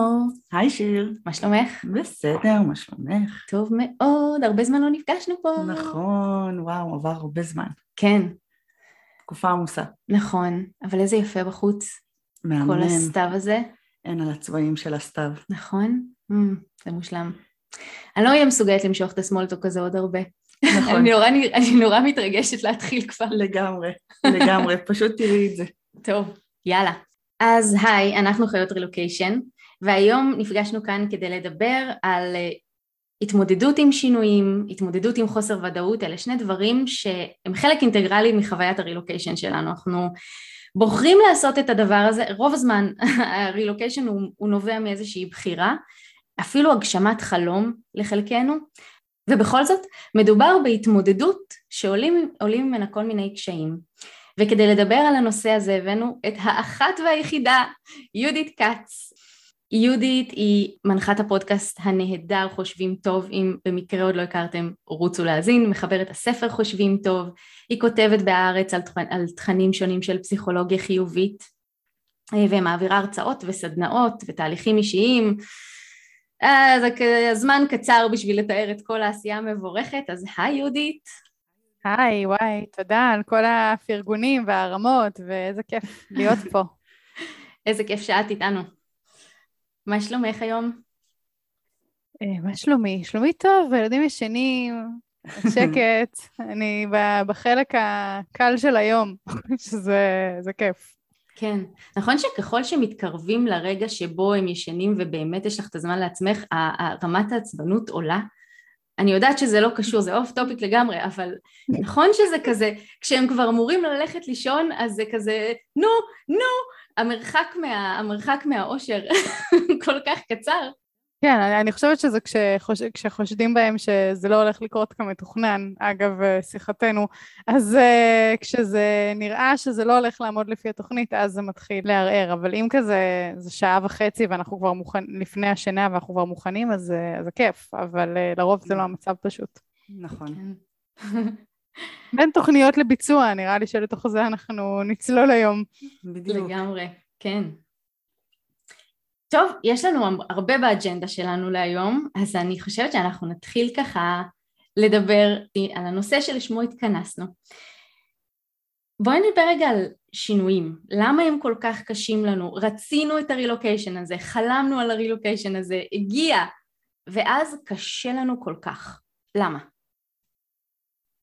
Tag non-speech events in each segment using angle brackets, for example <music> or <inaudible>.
לימור, היי שיר. מה שלומך? בסדר, מה שלומך? טוב מאוד, הרבה זמן לא נפגשנו פה. נכון, וואו, עבר הרבה זמן. כן, תקופה עמוסה. נכון, אבל איזה יפה בחוץ, מהמם. כל הסתיו הזה, אין על הצבעים של הסתיו. נכון? Mm, זה מושלם. אני לא אהיה מסוגלת למשוך את הסמולטוק הזה עוד הרבה. נכון. אני נורא, אני נורא מתרגשת להתחיל כבר. לגמרי, לגמרי, <laughs> פשוט תראי את זה. טוב, יאללה. אז היי, אנחנו חיות רילוקיישן, והיום נפגשנו כאן כדי לדבר על אה, התמודדות עם שינויים, התמודדות עם חוסר ודאות, אלה שני דברים שהם חלק אינטגרלי מחוויית הרילוקיישן שלנו. אנחנו בוחרים לעשות את הדבר הזה, רוב הזמן <laughs> הרילוקיישן הוא, הוא נובע מאיזושהי בחירה, אפילו הגשמת חלום לחלקנו, ובכל זאת מדובר בהתמודדות שעולים ממנה כל מיני קשיים. וכדי לדבר על הנושא הזה הבאנו את האחת והיחידה, יהודית כץ. יהודית היא מנחת הפודקאסט הנהדר חושבים טוב, אם במקרה עוד לא הכרתם רוצו להאזין, מחברת הספר חושבים טוב, היא כותבת בהארץ על, על תכנים שונים של פסיכולוגיה חיובית ומעבירה הרצאות וסדנאות ותהליכים אישיים. אז הזמן קצר בשביל לתאר את כל העשייה המבורכת, אז היי יהודית. היי, וואי, תודה על כל הפרגונים והרמות, ואיזה כיף להיות פה. <laughs> איזה כיף שאת איתנו. מה שלומך היום? אה, מה שלומי? שלומי טוב, הילדים ישנים, שקט, <laughs> אני בחלק הקל של היום, <laughs> שזה כיף. כן, נכון שככל שמתקרבים לרגע שבו הם ישנים ובאמת יש לך את הזמן לעצמך, רמת העצבנות עולה? אני יודעת שזה לא קשור, זה off topic לגמרי, אבל נכון שזה כזה, כשהם כבר אמורים ללכת לישון, אז זה כזה, נו, נו, המרחק, מה, המרחק מהאושר <laughs> כל כך קצר. כן, אני, אני חושבת שזה כשחוש, כשחושדים בהם שזה לא הולך לקרות כמתוכנן, אגב שיחתנו, אז uh, כשזה נראה שזה לא הולך לעמוד לפי התוכנית, אז זה מתחיל לערער, אבל אם כזה, זה שעה וחצי ואנחנו כבר מוכנים, לפני השינה ואנחנו כבר מוכנים, אז זה כיף, אבל uh, לרוב זה לא המצב פשוט. נכון. <laughs> בין תוכניות לביצוע, נראה לי שלתוך זה אנחנו נצלול היום. בדיוק. לגמרי, כן. טוב, יש לנו הרבה באג'נדה שלנו להיום, אז אני חושבת שאנחנו נתחיל ככה לדבר על הנושא שלשמו התכנסנו. בואי נדבר רגע על שינויים, למה הם כל כך קשים לנו? רצינו את הרילוקיישן הזה, חלמנו על הרילוקיישן הזה, הגיע, ואז קשה לנו כל כך. למה?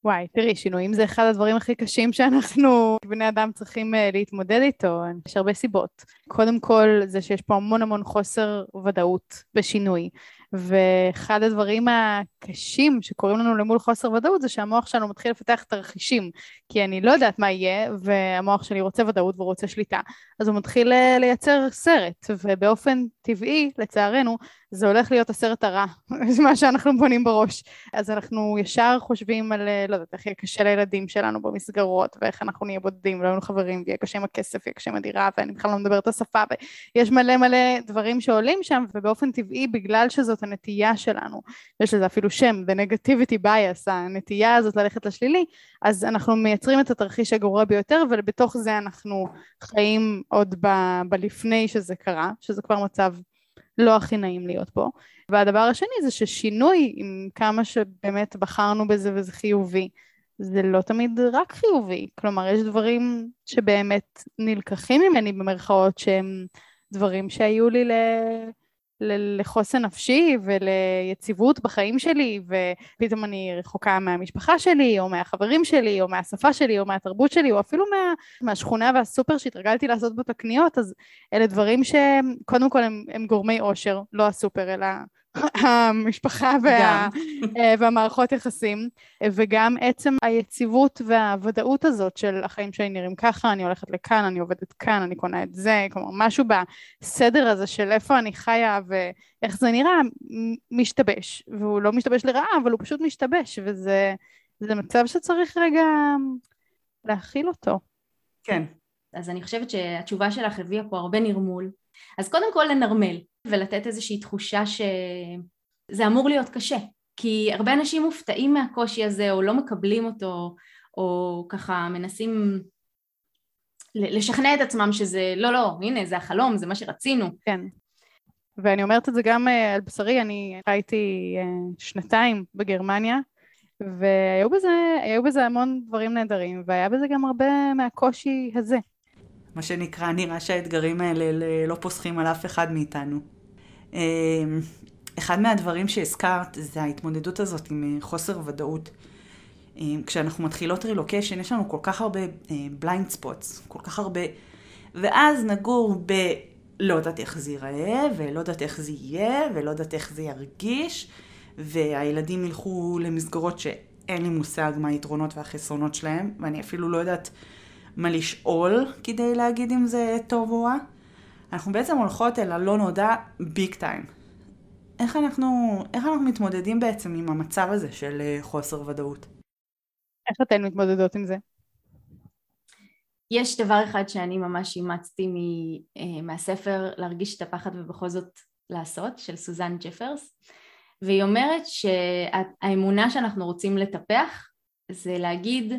וואי, תראי, שינויים זה אחד הדברים הכי קשים שאנחנו, בני אדם, צריכים uh, להתמודד איתו. יש הרבה סיבות. קודם כל, זה שיש פה המון המון חוסר ודאות בשינוי. ואחד הדברים הקשים שקורים לנו למול חוסר ודאות זה שהמוח שלנו מתחיל לפתח תרחישים, כי אני לא יודעת מה יהיה, והמוח שלי רוצה ודאות ורוצה שליטה, אז הוא מתחיל אה, לייצר סרט, ובאופן טבעי, לצערנו, זה הולך להיות הסרט הרע, זה <laughs> מה שאנחנו בונים בראש. אז אנחנו ישר חושבים על, אה, לא יודעת, איך יהיה קשה לילדים שלנו במסגרות, ואיך אנחנו נהיה בודדים, ולא היינו חברים, ויהיה קשה עם הכסף, יהיה קשה עם הדירה, ואני בכלל לא מדברת את השפה, ויש מלא מלא דברים שעולים שם, ובאופן טבעי, בגלל שזאת הנטייה שלנו, יש לזה אפילו שם, the negativity bias, הנטייה הזאת ללכת לשלילי, אז אנחנו מייצרים את התרחיש הגרוע ביותר, ובתוך זה אנחנו חיים עוד ב- בלפני שזה קרה, שזה כבר מצב לא הכי נעים להיות בו. והדבר השני זה ששינוי, עם כמה שבאמת בחרנו בזה וזה חיובי, זה לא תמיד רק חיובי. כלומר, יש דברים שבאמת נלקחים ממני במרכאות שהם דברים שהיו לי ל... לחוסן נפשי וליציבות בחיים שלי ופתאום אני רחוקה מהמשפחה שלי או מהחברים שלי או מהשפה שלי או מהתרבות שלי או אפילו מה, מהשכונה והסופר שהתרגלתי לעשות בו את הקניות אז אלה דברים שקודם כל הם, הם גורמי עושר לא הסופר אלא המשפחה וה, אה, והמערכות יחסים, וגם עצם היציבות והוודאות הזאת של החיים שלי נראים ככה, אני הולכת לכאן, אני עובדת כאן, אני קונה את זה, כלומר משהו בסדר הזה של איפה אני חיה ואיך זה נראה, משתבש, והוא לא משתבש לרעה, אבל הוא פשוט משתבש, וזה מצב שצריך רגע להכיל אותו. כן. אז אני חושבת שהתשובה שלך הביאה פה הרבה נרמול. אז קודם כל לנרמל. ולתת איזושהי תחושה שזה אמור להיות קשה, כי הרבה אנשים מופתעים מהקושי הזה או לא מקבלים אותו, או ככה מנסים לשכנע את עצמם שזה לא לא הנה זה החלום זה מה שרצינו כן ואני אומרת את זה גם אה, על בשרי, אני חייתי אה, שנתיים בגרמניה, והיו בזה, בזה המון דברים נהדרים, והיה בזה גם הרבה מהקושי הזה. מה שנקרא, נראה שהאתגרים האלה לא פוסחים על אף אחד מאיתנו. אמ, אחד מהדברים שהזכרת זה ההתמודדות הזאת עם חוסר ודאות. אמ, כשאנחנו מתחילות רילוקיישן, יש לנו כל כך הרבה blind spots, כל כך הרבה... ואז נגור ב... לא יודעת איך זה ייראה, ולא יודעת איך זה יהיה, ולא יודעת איך זה ירגיש, והילדים ילכו למסגרות שאין לי מושג מה היתרונות והחסרונות שלהם, ואני אפילו לא יודעת מה לשאול כדי להגיד אם זה טוב או רע. אנחנו בעצם הולכות אל הלא נודע ביג טיים. איך אנחנו, איך אנחנו מתמודדים בעצם עם המצב הזה של אה, חוסר ודאות? איך אתן מתמודדות עם זה? יש דבר אחד שאני ממש אימצתי אה, מהספר להרגיש את הפחד ובכל זאת לעשות, של סוזן ג'פרס, והיא אומרת שהאמונה שאנחנו רוצים לטפח זה להגיד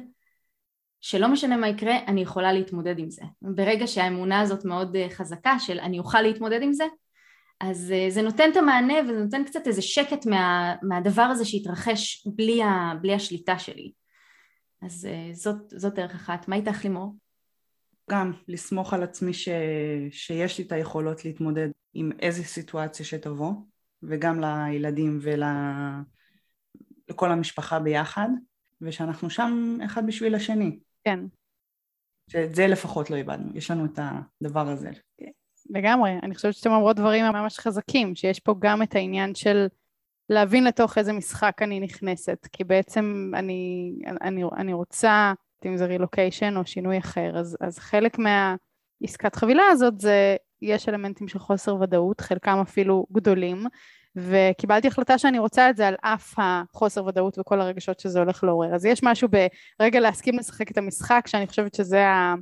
שלא משנה מה יקרה, אני יכולה להתמודד עם זה. ברגע שהאמונה הזאת מאוד אה, חזקה של אני אוכל להתמודד עם זה, אז אה, זה נותן את המענה וזה נותן קצת איזה שקט מה, מהדבר הזה שהתרחש בלי, ה, בלי השליטה שלי. אז זאת, זאת דרך אחת. מה איתך לימור? גם לסמוך על עצמי ש... שיש לי את היכולות להתמודד עם איזה סיטואציה שתבוא, וגם לילדים ולכל ול... המשפחה ביחד, ושאנחנו שם אחד בשביל השני. כן. שאת זה לפחות לא איבדנו, יש לנו את הדבר הזה. לגמרי, אני חושבת שאתם אומרות דברים ממש חזקים, שיש פה גם את העניין של להבין לתוך איזה משחק אני נכנסת, כי בעצם אני, אני, אני רוצה אם זה רילוקיישן או שינוי אחר, אז, אז חלק מהעסקת חבילה הזאת זה, יש אלמנטים של חוסר ודאות, חלקם אפילו גדולים, וקיבלתי החלטה שאני רוצה את זה על אף החוסר ודאות וכל הרגשות שזה הולך לעורר. אז יש משהו ברגע להסכים לשחק את המשחק, שאני חושבת שזה ה...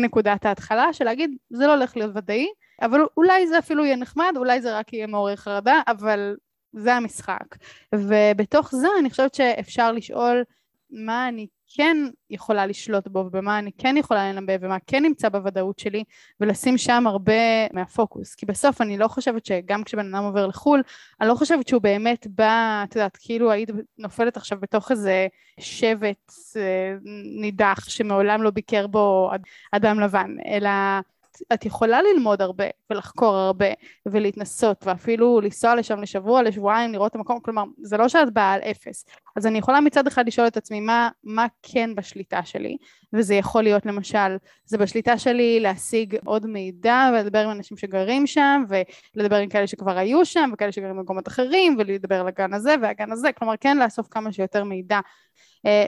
נקודת ההתחלה, של להגיד, זה לא הולך להיות ודאי, אבל אולי זה אפילו יהיה נחמד, אולי זה רק יהיה מעורר חרדה, אבל זה המשחק. ובתוך זה אני חושבת שאפשר לשאול מה אני כן יכולה לשלוט בו ובמה אני כן יכולה לנבא ומה כן נמצא בוודאות שלי ולשים שם הרבה מהפוקוס. כי בסוף אני לא חושבת שגם כשבן אדם עובר לחו"ל אני לא חושבת שהוא באמת בא, את יודעת, כאילו היית נופלת עכשיו בתוך איזה שבט אה, נידח שמעולם לא ביקר בו אדם לבן אלא את יכולה ללמוד הרבה ולחקור הרבה ולהתנסות ואפילו לנסוע לשם לשבוע, לשבועיים, לראות את המקום, כלומר זה לא שאת באה על אפס. אז אני יכולה מצד אחד לשאול את עצמי מה, מה כן בשליטה שלי, וזה יכול להיות למשל, זה בשליטה שלי להשיג עוד מידע ולדבר עם אנשים שגרים שם ולדבר עם כאלה שכבר היו שם וכאלה שגרים במקומות אחרים ולדבר על הגן הזה והגן הזה, כלומר כן לאסוף כמה שיותר מידע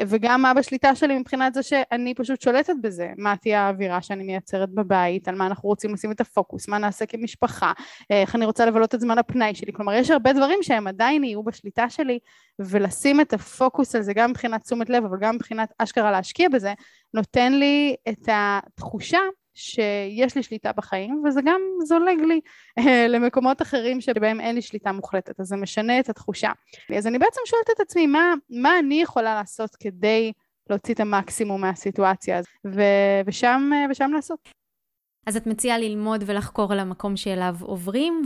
וגם מה בשליטה שלי מבחינת זה שאני פשוט שולטת בזה, מה תהיה האווירה שאני מייצרת בבית, על מה אנחנו רוצים לשים את הפוקוס, מה נעשה כמשפחה, אה, איך אני רוצה לבלות את זמן הפנאי שלי, כלומר יש הרבה דברים שהם עדיין יהיו בשליטה שלי ולשים את הפוקוס על זה גם מבחינת תשומת לב אבל גם מבחינת אשכרה להשקיע בזה, נותן לי את התחושה שיש לי שליטה בחיים, וזה גם זולג לי אה, למקומות אחרים שבהם אין לי שליטה מוחלטת, אז זה משנה את התחושה. אז אני בעצם שואלת את עצמי, מה, מה אני יכולה לעשות כדי להוציא את המקסימום מהסיטואציה הזאת, ו- ושם, אה, ושם לעשות. אז את מציעה ללמוד ולחקור על המקום שאליו עוברים,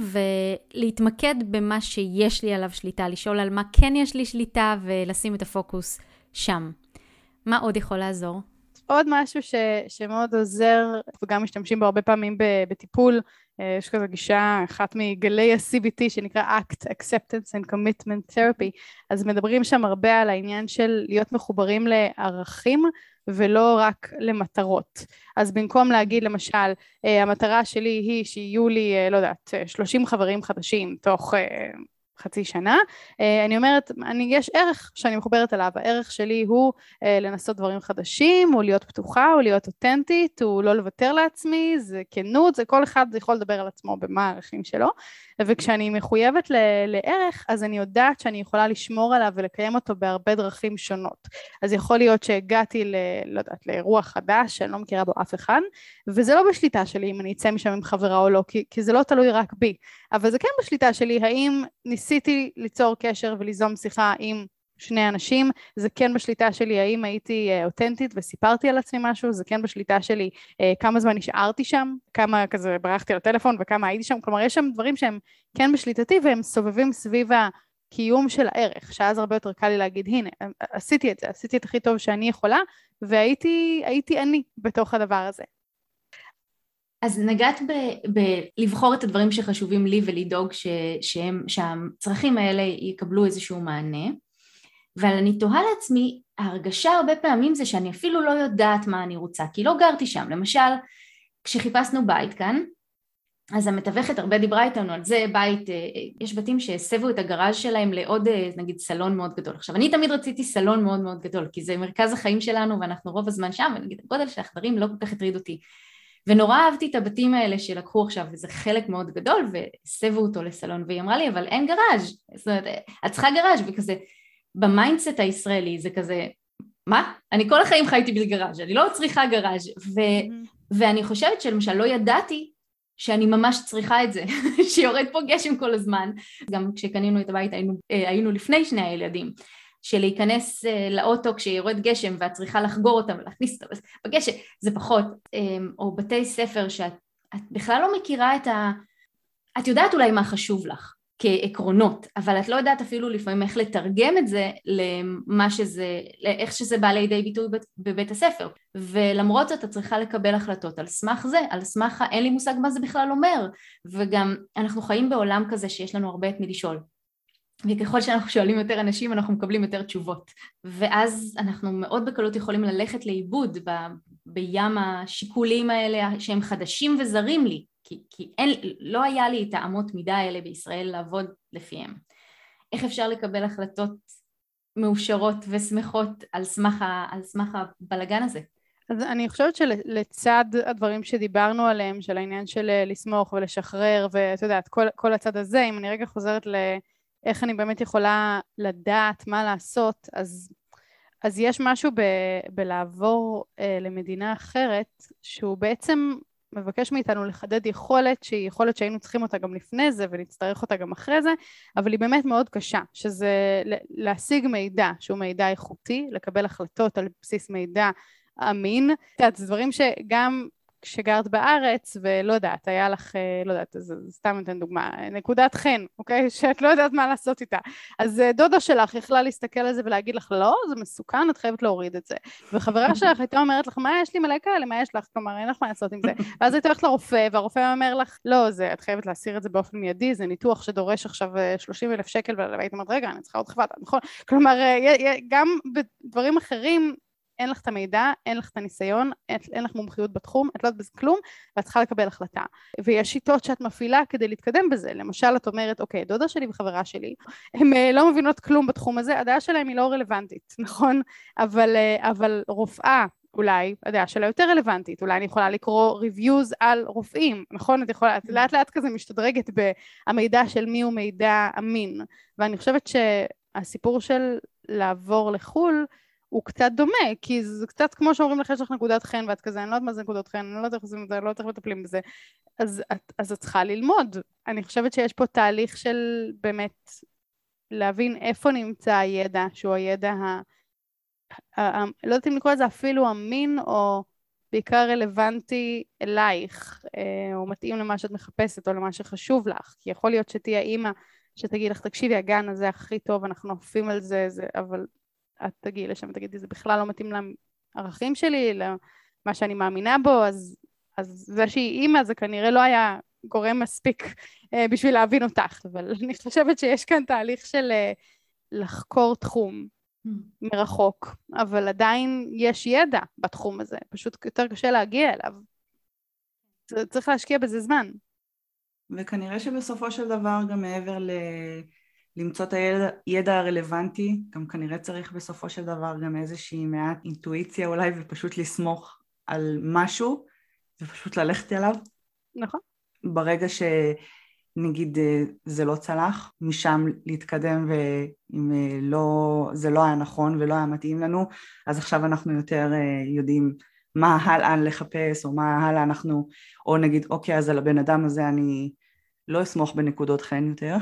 ולהתמקד במה שיש לי עליו שליטה, לשאול על מה כן יש לי שליטה, ולשים את הפוקוס שם. מה עוד יכול לעזור? עוד משהו ש, שמאוד עוזר, וגם משתמשים בו הרבה פעמים בטיפול, אה, יש כזה גישה, אחת מגלי ה-CBT שנקרא ACT, Acceptance and Commitment Therapy, אז מדברים שם הרבה על העניין של להיות מחוברים לערכים ולא רק למטרות. אז במקום להגיד למשל, אה, המטרה שלי היא שיהיו לי, אה, לא יודעת, 30 חברים חדשים תוך חצי שנה. אה, אני אומרת, אני, יש ערך שאני מחוברת אליו, הערך שלי הוא אה, לנסות דברים חדשים, הוא להיות פתוחה, הוא להיות אותנטית, הוא לא לוותר לעצמי, זה כנות, זה כל אחד יכול לדבר על עצמו במה הערכים שלו, וכשאני מחויבת ל- לערך, אז אני יודעת שאני יכולה לשמור עליו ולקיים אותו בהרבה דרכים שונות. אז יכול להיות שהגעתי ל... לא יודעת, לאירוע חדש שאני לא מכירה בו אף אחד, וזה לא בשליטה שלי אם אני אצא משם עם חברה או לא, כי, כי זה לא תלוי רק בי, אבל זה כן בשליטה שלי האם ניסיתי ליצור קשר וליזום שיחה עם שני אנשים, זה כן בשליטה שלי האם הייתי אה, אותנטית וסיפרתי על עצמי משהו, זה כן בשליטה שלי אה, כמה זמן נשארתי שם, כמה כזה ברחתי לטלפון וכמה הייתי שם, כלומר יש שם דברים שהם כן בשליטתי והם סובבים סביב הקיום של הערך, שאז הרבה יותר קל לי להגיד הנה עשיתי את זה, עשיתי את הכי טוב שאני יכולה והייתי אני בתוך הדבר הזה. אז נגעת בלבחור את הדברים שחשובים לי ולדאוג ש, שהם, שהצרכים האלה יקבלו איזשהו מענה אבל אני תוהה לעצמי, ההרגשה הרבה פעמים זה שאני אפילו לא יודעת מה אני רוצה, כי לא גרתי שם. למשל, כשחיפשנו בית כאן, אז המתווכת הרבה דיברה איתנו על זה, בית, אה, יש בתים שהסבו את הגראז' שלהם לעוד אה, נגיד סלון מאוד גדול. עכשיו אני תמיד רציתי סלון מאוד מאוד גדול, כי זה מרכז החיים שלנו ואנחנו רוב הזמן שם, ונגיד הגודל של החדרים לא כל כך הטריד אותי. ונורא אהבתי את הבתים האלה שלקחו עכשיו, וזה חלק מאוד גדול, והסבו אותו לסלון, והיא אמרה לי, אבל אין גראז', זאת אומרת, את צריכה גראז', וכזה, ב mindset הישראלי זה כזה, מה? אני כל החיים חייתי בלי גראז', אני לא צריכה גראז', ו, mm-hmm. ואני חושבת שלמשל לא ידעתי שאני ממש צריכה את זה, <laughs> שיורד פה גשם כל הזמן, גם כשקנינו את הבית היינו, אה, היינו לפני שני הילדים, שלהיכנס אה, לאוטו כשיורד גשם ואת צריכה לחגור אותם ולהכניס אותם בגשם, זה פחות, אמ, או בתי ספר שאת בכלל לא מכירה את ה... את יודעת אולי מה חשוב לך, כעקרונות, אבל את לא יודעת אפילו לפעמים איך לתרגם את זה למה שזה, לאיך שזה בא לידי ביטוי בבית הספר. ולמרות זאת את צריכה לקבל החלטות על סמך זה, על סמך אין לי מושג מה זה בכלל אומר. וגם אנחנו חיים בעולם כזה שיש לנו הרבה את מי לשאול. וככל שאנחנו שואלים יותר אנשים אנחנו מקבלים יותר תשובות. ואז אנחנו מאוד בקלות יכולים ללכת לאיבוד ב, בים השיקולים האלה שהם חדשים וזרים לי. כי, כי אין, לא היה לי את האמות מידה האלה בישראל לעבוד לפיהם. איך אפשר לקבל החלטות מאושרות ושמחות על סמך, על סמך הבלגן הזה? אז אני חושבת שלצד הדברים שדיברנו עליהם, של העניין של אה, לסמוך ולשחרר, ואת יודעת, כל, כל הצד הזה, אם אני רגע חוזרת לאיך אני באמת יכולה לדעת מה לעשות, אז, אז יש משהו ב, בלעבור אה, למדינה אחרת, שהוא בעצם מבקש מאיתנו לחדד יכולת שהיא יכולת שהיינו צריכים אותה גם לפני זה ונצטרך אותה גם אחרי זה, אבל היא באמת מאוד קשה, שזה להשיג מידע שהוא מידע איכותי, לקבל החלטות על בסיס מידע אמין. את יודעת, זה דברים שגם כשגרת בארץ, ולא יודעת, היה לך, אה, לא יודעת, אז סתם אתן דוגמה, נקודת חן, אוקיי? <laughs> שאת לא יודעת מה לעשות איתה. אז אה, דודה שלך יכלה להסתכל על זה ולהגיד לך, לא, זה מסוכן, את חייבת להוריד את זה. וחברה שלך הייתה אומרת לך, מה יש לי מלא כאלה, מה יש לך? כלומר, אין לך מה לעשות עם זה. <laughs> ואז היית הולכת לרופא, והרופא אומר לך, לא, זה, את חייבת להסיר את זה באופן מיידי, זה ניתוח שדורש עכשיו 30 אה, אלף שקל, והיית אומרת, רגע, אני צריכה עוד חוות, נכון? כלומר, גם בדברים אחרים, אין לך את המידע, אין לך את הניסיון, אין, אין לך מומחיות בתחום, את לא יודעת בזה כלום, ואת צריכה לקבל החלטה. ויש שיטות שאת מפעילה כדי להתקדם בזה. למשל, את אומרת, אוקיי, דודה שלי וחברה שלי, הן אה, לא מבינות כלום בתחום הזה, הדעה שלהן היא לא רלוונטית, <laughs> נכון? אבל, אה, אבל רופאה, אולי הדעה שלה יותר רלוונטית, אולי אני יכולה לקרוא reviews על רופאים, נכון? את יכולה, את לאט לאט כזה משתדרגת במידע של מי הוא מידע אמין, ואני חושבת שהסיפור של לעבור לחו"ל הוא קצת דומה, כי זה קצת כמו שאומרים לך יש לך נקודת חן ואת כזה, אני לא יודעת מה זה נקודות חן, אני לא יודעת איך זה, אני לא יודעת איך מטפלים בזה, אז אז את צריכה ללמוד. אני חושבת שיש פה תהליך של באמת להבין איפה נמצא הידע, שהוא הידע ה... ה, ה לא יודעת אם לקרוא לזה אפילו אמין או בעיקר רלוונטי אלייך, אה, או מתאים למה שאת מחפשת או למה שחשוב לך, כי יכול להיות שתהיה אימא שתגיד לך, תקשיבי, הגן הזה הכי טוב, אנחנו עופים על זה, זה אבל את תגיעי לשם ותגידי, זה בכלל לא מתאים לערכים שלי, למה שאני מאמינה בו, אז, אז זה שהיא אימא זה כנראה לא היה גורם מספיק uh, בשביל להבין אותך, אבל <laughs> אני חושבת שיש כאן תהליך של uh, לחקור תחום mm. מרחוק, אבל עדיין יש ידע בתחום הזה, פשוט יותר קשה להגיע אליו. צריך להשקיע בזה זמן. וכנראה שבסופו של דבר גם מעבר ל... למצוא את הידע הרלוונטי, גם כנראה צריך בסופו של דבר גם איזושהי מעט אינטואיציה אולי ופשוט לסמוך על משהו ופשוט ללכת אליו. נכון. ברגע שנגיד אה, זה לא צלח, משם להתקדם ואם אה, לא, זה לא היה נכון ולא היה מתאים לנו, אז עכשיו אנחנו יותר אה, יודעים מה הלאה לחפש או מה הלאה אנחנו, או נגיד אוקיי אז על הבן אדם הזה אני לא אסמוך בנקודות חן יותר,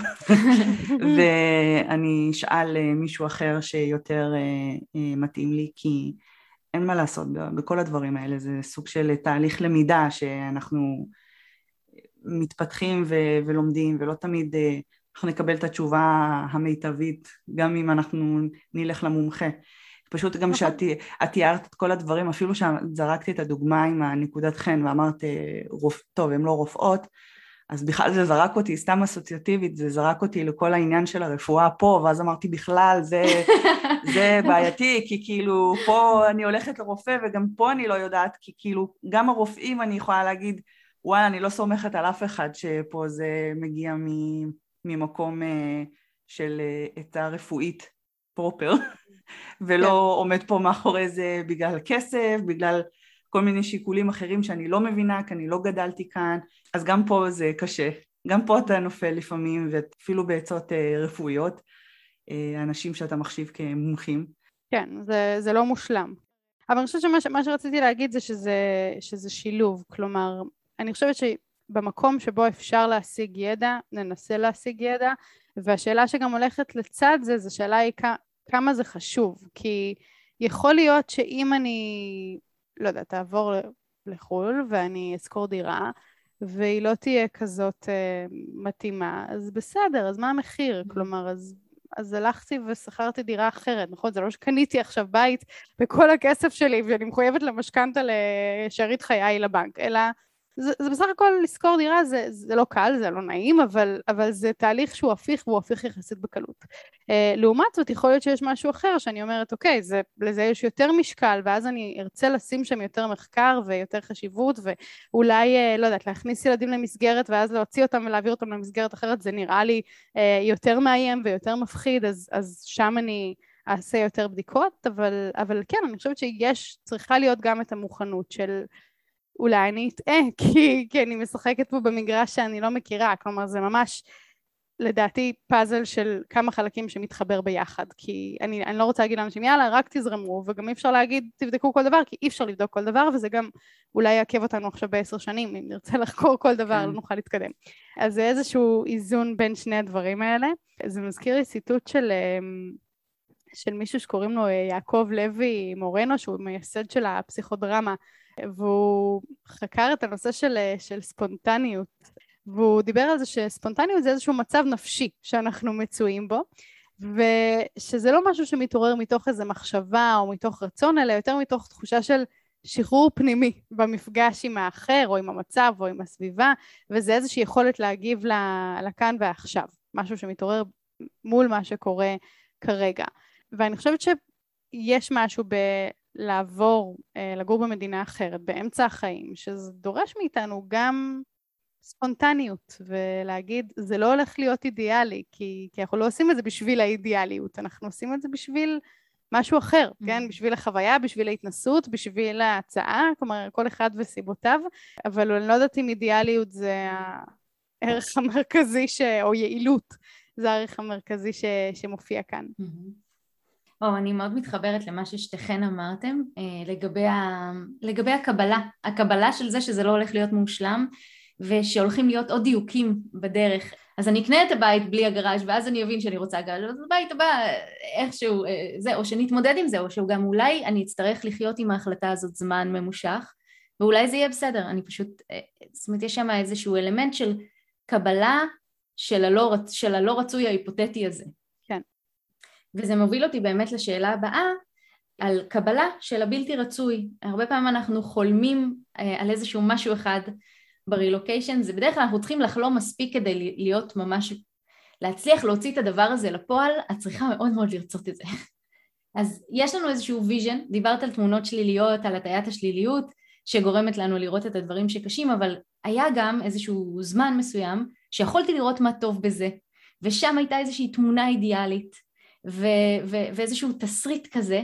<laughs> ואני אשאל אה, מישהו אחר שיותר מתאים לי, כי אין מה לעשות בכל הדברים האלה, זה סוג של תהליך למידה שאנחנו מתפתחים ו- ולומדים, ולא תמיד אנחנו נקבל את התשובה המיטבית, גם אם אנחנו נלך למומחה. פשוט גם נכון. שאת תיארת את כל הדברים, אפילו שזרקתי את הדוגמה עם הנקודת חן ואמרת, אה, טוב, הן לא רופאות, אז בכלל זה זרק אותי, סתם אסוציאטיבית, זה זרק אותי לכל העניין של הרפואה פה, ואז אמרתי בכלל, זה, זה בעייתי, כי כאילו פה אני הולכת לרופא וגם פה אני לא יודעת, כי כאילו גם הרופאים אני יכולה להגיד, וואלה, אני לא סומכת על אף אחד שפה זה מגיע ממקום אה, של עצה אה, רפואית פרופר. <laughs> ולא כן. עומד פה מאחורי זה בגלל כסף, בגלל כל מיני שיקולים אחרים שאני לא מבינה, כי אני לא גדלתי כאן, אז גם פה זה קשה. גם פה אתה נופל לפעמים, ואפילו בעצות אה, רפואיות, אה, אנשים שאתה מחשיב כמומחים. כן, זה, זה לא מושלם. אבל אני חושבת שמה שרציתי להגיד זה שזה, שזה שילוב, כלומר, אני חושבת שבמקום שבו אפשר להשיג ידע, ננסה להשיג ידע, והשאלה שגם הולכת לצד זה, זו שאלה היא כמה זה חשוב, כי יכול להיות שאם אני, לא יודעת, תעבור לחו"ל ואני אשכור דירה, והיא לא תהיה כזאת uh, מתאימה, אז בסדר, אז מה המחיר? Mm-hmm. כלומר, אז, אז הלכתי ושכרתי דירה אחרת, נכון? זה לא שקניתי עכשיו בית בכל הכסף שלי ואני מחויבת למשכנתה לשארית חיי לבנק, אלא זה, זה בסך הכל לשכור דירה, זה, זה לא קל, זה לא נעים, אבל, אבל זה תהליך שהוא הפיך והוא הפיך יחסית בקלות. Uh, לעומת זאת, יכול להיות שיש משהו אחר שאני אומרת, אוקיי, זה, לזה יש יותר משקל, ואז אני ארצה לשים שם יותר מחקר ויותר חשיבות, ואולי, uh, לא יודעת, להכניס ילדים למסגרת ואז להוציא אותם ולהעביר אותם למסגרת אחרת, זה נראה לי uh, יותר מאיים ויותר מפחיד, אז, אז שם אני... אעשה יותר בדיקות, אבל, אבל כן, אני חושבת שיש, צריכה להיות גם את המוכנות של אולי אני אטעה, <laughs> כי, כי אני משחקת פה במגרש שאני לא מכירה, כלומר זה ממש לדעתי פאזל של כמה חלקים שמתחבר ביחד, כי אני, אני לא רוצה להגיד לאנשים יאללה רק תזרמו, וגם אי אפשר להגיד תבדקו כל דבר, כי אי אפשר לבדוק כל דבר, וזה גם אולי יעכב אותנו עכשיו בעשר שנים, אם נרצה <laughs> לחקור כל דבר, כן. לא נוכל להתקדם. אז זה איזשהו איזון בין שני הדברים האלה. זה מזכיר לי ציטוט של... אמ, של מישהו שקוראים לו אה, יעקב לוי מורנו, שהוא מייסד של הפסיכודרמה, והוא חקר את הנושא של, של ספונטניות, והוא דיבר על זה שספונטניות זה איזשהו מצב נפשי שאנחנו מצויים בו, ושזה לא משהו שמתעורר מתוך איזו מחשבה או מתוך רצון, אלא יותר מתוך תחושה של שחרור פנימי במפגש עם האחר או עם המצב או עם הסביבה, וזה איזושהי יכולת להגיב לכאן ועכשיו, משהו שמתעורר מול מה שקורה כרגע. ואני חושבת שיש משהו ב... לעבור, אה, לגור במדינה אחרת באמצע החיים, שזה דורש מאיתנו גם ספונטניות, ולהגיד, זה לא הולך להיות אידיאלי, כי, כי אנחנו לא עושים את זה בשביל האידיאליות, אנחנו עושים את זה בשביל משהו אחר, mm-hmm. כן? בשביל החוויה, בשביל ההתנסות, בשביל ההצעה, כלומר, כל אחד וסיבותיו, אבל אני לא יודעת אם אידיאליות זה הערך המרכזי, ש... או יעילות, זה הערך המרכזי ש... שמופיע כאן. Mm-hmm. או, אני מאוד מתחברת למה ששתיכן אמרתם אה, לגבי, ה... לגבי הקבלה, הקבלה של זה שזה לא הולך להיות מושלם ושהולכים להיות עוד דיוקים בדרך. אז אני אקנה את הבית בלי הגראז' ואז אני אבין שאני רוצה גראז', אז בבית הבא איכשהו, אה, זה, או שנתמודד עם זה, או שהוא גם אולי אני אצטרך לחיות עם ההחלטה הזאת זמן ממושך, ואולי זה יהיה בסדר, אני פשוט, אה, זאת אומרת יש שם איזשהו אלמנט של קבלה של הלא, של הלא רצוי ההיפותטי הזה. וזה מוביל אותי באמת לשאלה הבאה על קבלה של הבלתי רצוי. הרבה פעמים אנחנו חולמים אה, על איזשהו משהו אחד ברילוקיישן, זה בדרך כלל אנחנו צריכים לחלום מספיק כדי להיות ממש, להצליח להוציא את הדבר הזה לפועל, את צריכה מאוד מאוד לרצות את זה. <laughs> אז יש לנו איזשהו vision, דיברת על תמונות שליליות, על הטיית השליליות, שגורמת לנו לראות את הדברים שקשים, אבל היה גם איזשהו זמן מסוים שיכולתי לראות מה טוב בזה, ושם הייתה איזושהי תמונה אידיאלית, ו- ו- ואיזשהו תסריט כזה,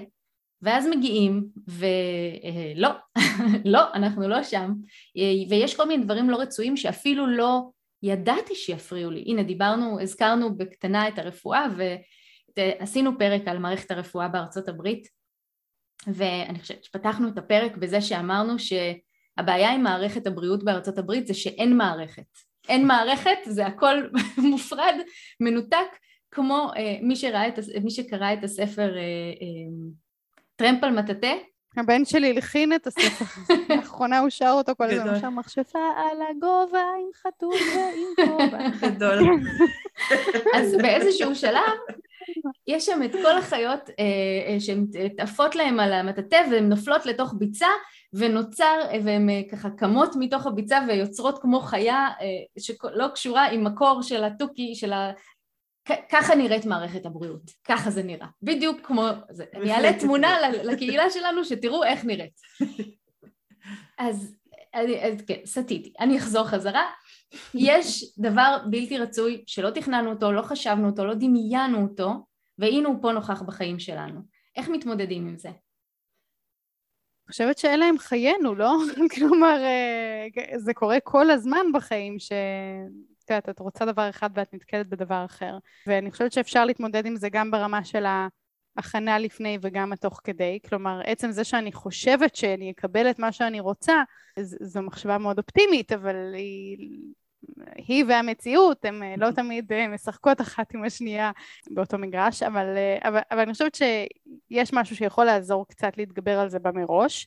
ואז מגיעים, ולא, <laughs> לא, אנחנו לא שם, ויש כל מיני דברים לא רצויים שאפילו לא ידעתי שיפריעו לי. הנה, דיברנו, הזכרנו בקטנה את הרפואה, ועשינו פרק על מערכת הרפואה בארצות הברית, ואני חושבת שפתחנו את הפרק בזה שאמרנו שהבעיה עם מערכת הבריאות בארצות הברית זה שאין מערכת. אין מערכת, זה הכל <laughs> מופרד, מנותק, כמו אה, מי, שראה את, מי שקרא את הספר אה, אה, טרמפ על מטאטה. הבן שלי הלחין את הספר, <laughs> לאחרונה הוא שר אותו כל הזמן, שם מכשפה על הגובה עם חתול ועם כובע. <laughs> גדול. <laughs> אז באיזשהו שלב יש שם את כל החיות אה, אה, שהן עפות להן על המטאטא והן נופלות לתוך ביצה ונוצר, והן אה, ככה קמות מתוך הביצה ויוצרות כמו חיה שלא קשורה עם מקור של התוכי, של. ככה נראית מערכת הבריאות, ככה זה נראה, בדיוק כמו זה. אני אעלה תמונה לקהילה שלנו שתראו איך נראית. אז, אז כן, סטיתי, אני אחזור חזרה. יש דבר בלתי רצוי שלא תכננו אותו, לא חשבנו אותו, לא דמיינו אותו, והנה הוא פה נוכח בחיים שלנו. איך מתמודדים עם זה? אני חושבת שאלה הם חיינו, לא? <laughs> כלומר, אה, זה קורה כל הזמן בחיים, ש... את יודעת, את רוצה דבר אחד ואת נתקלת בדבר אחר. ואני חושבת שאפשר להתמודד עם זה גם ברמה של ההכנה לפני וגם התוך כדי. כלומר, עצם זה שאני חושבת שאני אקבל את מה שאני רוצה, זו מחשבה מאוד אופטימית, אבל היא היא והמציאות, הן אה, לא תמיד אה, משחקות אחת עם השנייה באותו מגרש, אבל, אה, אבל, אבל אני חושבת שיש משהו שיכול לעזור קצת להתגבר על זה במראש,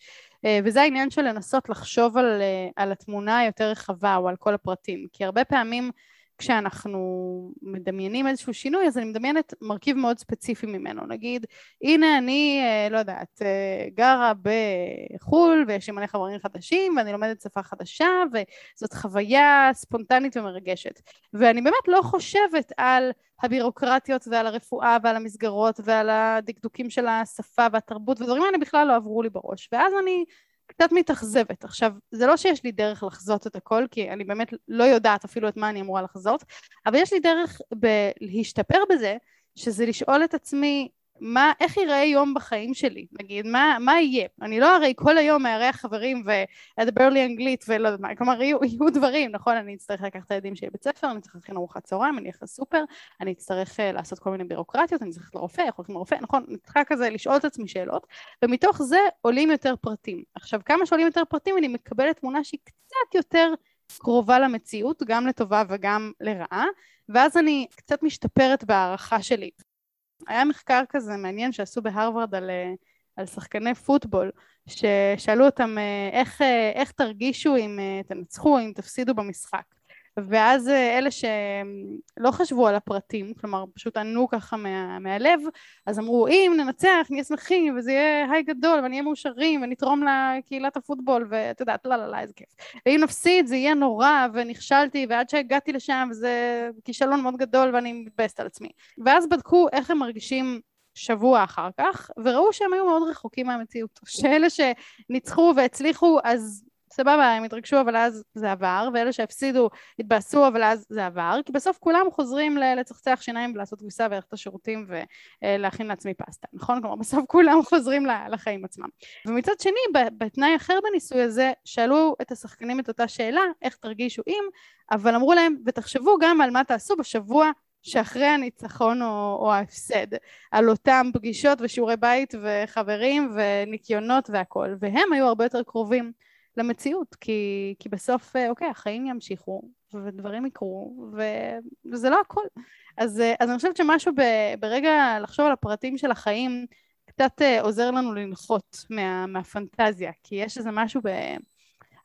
וזה העניין של לנסות לחשוב על, על התמונה היותר רחבה או על כל הפרטים, כי הרבה פעמים כשאנחנו מדמיינים איזשהו שינוי, אז אני מדמיינת מרכיב מאוד ספציפי ממנו. נגיד, הנה אני, אה, לא יודעת, אה, גרה בחו"ל ויש לי מלא חברים חדשים ואני לומדת שפה חדשה וזאת חוויה ספונטנית ומרגשת. ואני באמת לא חושבת על הבירוקרטיות ועל הרפואה ועל המסגרות ועל הדקדוקים של השפה והתרבות ודברים האלה בכלל לא עברו לי בראש. ואז אני קצת מתאכזבת. עכשיו, זה לא שיש לי דרך לחזות את הכל, כי אני באמת לא יודעת אפילו את מה אני אמורה לחזות, אבל יש לי דרך להשתפר בזה, שזה לשאול את עצמי מה, איך ייראה יום בחיים שלי, נגיד, מה, מה יהיה? אני לא הרי כל היום מארח חברים ואדבר לי אנגלית ולא יודעת מה, כלומר יהיו, יהיו דברים, נכון? אני אצטרך לקחת את הילדים שלי לבית ספר, אני צריך להכין ארוחת צהריים, אני אלך לסופר, אני אצטרך uh, לעשות כל מיני בירוקרטיות, אני צריך לרופא, יכול להיות לרופא, נכון? אני צריכה כזה לשאול את עצמי שאלות, ומתוך זה עולים יותר פרטים. עכשיו, כמה שעולים יותר פרטים אני מקבלת תמונה שהיא קצת יותר קרובה למציאות, גם לטובה וגם לרעה, ואז אני קצת משתפרת בהערכה שלי. היה מחקר כזה מעניין שעשו בהרווארד על, אה, על שחקני פוטבול, ששאלו אותם אה, איך, אה, איך תרגישו אם תנצחו, אם תפסידו במשחק. ואז אלה שלא חשבו על הפרטים, כלומר פשוט ענו ככה מה, מהלב, אז אמרו אם ננצח נהיה שמחים וזה יהיה היי גדול ונהיה מאושרים ונתרום לקהילת הפוטבול ואת יודעת לא לא לא איזה כיף ואם נפסיד זה יהיה נורא ונכשלתי ועד שהגעתי לשם זה כישלון מאוד גדול ואני מתבאסת על עצמי ואז בדקו איך הם מרגישים שבוע אחר כך, וראו שהם היו מאוד רחוקים מהמציאות. <laughs> שאלה שניצחו והצליחו, אז סבבה, הם התרגשו אבל אז זה עבר, ואלה שהפסידו התבאסו אבל אז זה עבר, כי בסוף כולם חוזרים לצחצח שיניים ולעשות כביסה וללכת לשירותים ולהכין לעצמי פסטה, נכון? כלומר <laughs> בסוף כולם חוזרים לחיים עצמם. ומצד שני, בתנאי אחר בניסוי הזה, שאלו את השחקנים את אותה שאלה, איך תרגישו אם, אבל אמרו להם, ותחשבו גם על מה תעשו בשבוע שאחרי הניצחון או, או ההפסד, על אותם פגישות ושיעורי בית וחברים וניקיונות והכל, והם היו הרבה יותר קרובים למציאות, כי, כי בסוף, אה, אוקיי, החיים ימשיכו, ודברים יקרו, וזה לא הכל. אז, אה, אז אני חושבת שמשהו ב, ברגע לחשוב על הפרטים של החיים, קצת אה, עוזר לנו לנחות מה, מהפנטזיה, כי יש איזה משהו ב...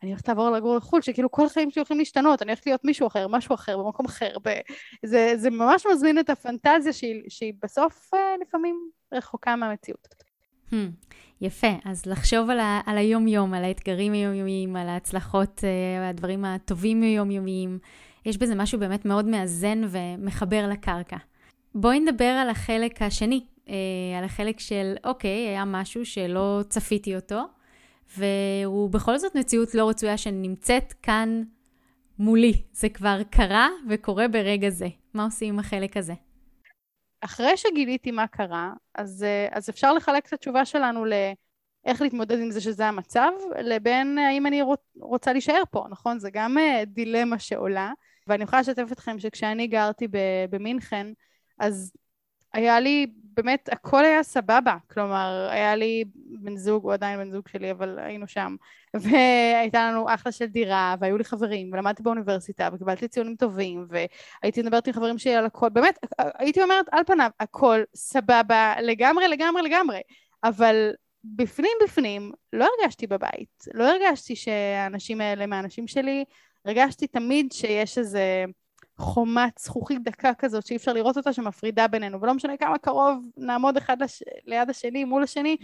אני הולכת לעבור לגור לחו"ל, שכאילו כל החיים שלי הולכים להשתנות, אני הולכת להיות מישהו אחר, משהו אחר, במקום אחר. ב... זה, זה ממש מזמין את הפנטזיה שהיא, שהיא בסוף לפעמים רחוקה מהמציאות. Hmm. יפה, אז לחשוב על, ה- על היום-יום, על האתגרים היומיומיים, על ההצלחות, uh, הדברים הטובים היומיומיים, יש בזה משהו באמת מאוד מאזן ומחבר לקרקע. בואי נדבר על החלק השני, uh, על החלק של, אוקיי, היה משהו שלא צפיתי אותו, והוא בכל זאת מציאות לא רצויה שנמצאת כאן מולי. זה כבר קרה וקורה ברגע זה. מה עושים עם החלק הזה? אחרי שגיליתי מה קרה, אז, אה, אז אפשר לחלק את התשובה שלנו לאיך להתמודד עם זה שזה המצב, לבין האם אני רוצה להישאר פה, נכון? זה גם אה, דילמה שעולה, ואני יכולה לשתף אתכם שכשאני גרתי במינכן, אז היה לי באמת הכל היה סבבה, כלומר היה לי בן זוג, הוא עדיין בן זוג שלי, אבל היינו שם, והייתה לנו אחלה של דירה, והיו לי חברים, ולמדתי באוניברסיטה, וקיבלתי ציונים טובים, והייתי מדברת עם חברים שלי על הכל, באמת, הייתי אומרת על פניו, הכל סבבה לגמרי, לגמרי, לגמרי, אבל בפנים בפנים לא הרגשתי בבית, לא הרגשתי שהאנשים האלה מהאנשים שלי, הרגשתי תמיד שיש איזה חומת זכוכית דקה כזאת שאי אפשר לראות אותה שמפרידה בינינו, ולא משנה כמה קרוב נעמוד אחד לש... ליד השני, מול השני,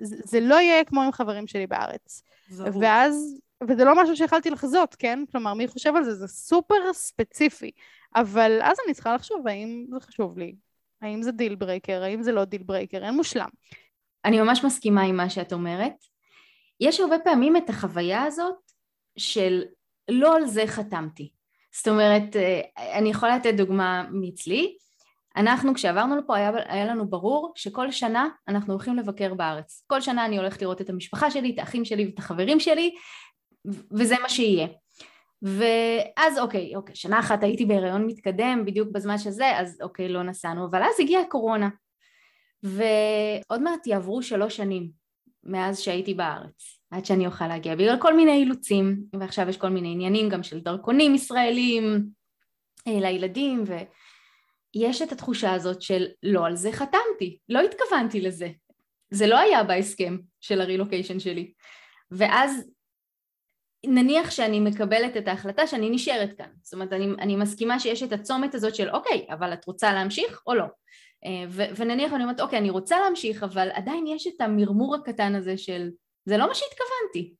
זה, זה לא יהיה כמו עם חברים שלי בארץ. זהו. ואז, וזה לא משהו שיכלתי לחזות, כן? כלומר, מי חושב על זה? זה סופר ספציפי. אבל אז אני צריכה לחשוב האם זה חשוב לי, האם זה deal breaker, האם זה לא deal breaker, אין מושלם. אני ממש מסכימה עם מה שאת אומרת. יש הרבה פעמים את החוויה הזאת של לא על זה חתמתי. זאת אומרת, אה, אני יכולה לתת דוגמה מאצלי. אנחנו כשעברנו לפה היה, היה לנו ברור שכל שנה אנחנו הולכים לבקר בארץ. כל שנה אני הולכת לראות את המשפחה שלי, את האחים שלי ואת החברים שלי, וזה מה שיהיה. ואז אוקיי, אוקיי, שנה אחת הייתי בהיריון מתקדם בדיוק בזמן שזה, אז אוקיי, לא נסענו, אבל אז הגיעה הקורונה. ועוד מעט יעברו שלוש שנים מאז שהייתי בארץ, עד שאני אוכל להגיע, בגלל כל מיני אילוצים, ועכשיו יש כל מיני עניינים גם של דרכונים ישראלים אה, לילדים, ויש את התחושה הזאת של לא על זה חתמתי, לא התכוונתי לזה, זה לא היה בהסכם של הרילוקיישן שלי, ואז נניח שאני מקבלת את ההחלטה שאני נשארת כאן, זאת אומרת אני, אני מסכימה שיש את הצומת הזאת של אוקיי, אבל את רוצה להמשיך או לא? אה, ונניח אני אומרת אוקיי אני רוצה להמשיך אבל עדיין יש את המרמור הקטן הזה של זה לא מה שהתכוונתי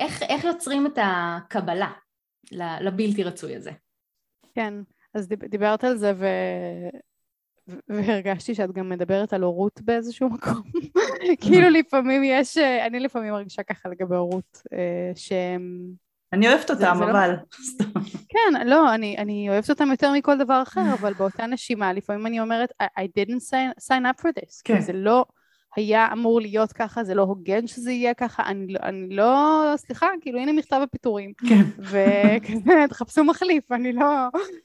איך, איך יוצרים את הקבלה לבלתי רצוי הזה כן אז דיברת על זה ו... והרגשתי שאת גם מדברת על הורות באיזשהו מקום. <laughs> כאילו לפעמים יש, אני לפעמים מרגישה ככה לגבי הורות, אה, שהם... אני אוהבת אותם, לא- אבל... כן, לא, אני, אני אוהבת אותם יותר מכל דבר אחר, אבל באותה נשימה, לפעמים אני אומרת, I didn't sign, sign up for this. כן. זה לא היה אמור להיות ככה, זה לא הוגן שזה יהיה ככה, אני לא, אני לא סליחה, כאילו, הנה מכתב הפיטורים. כן. וכזה, תחפשו מחליף, אני לא...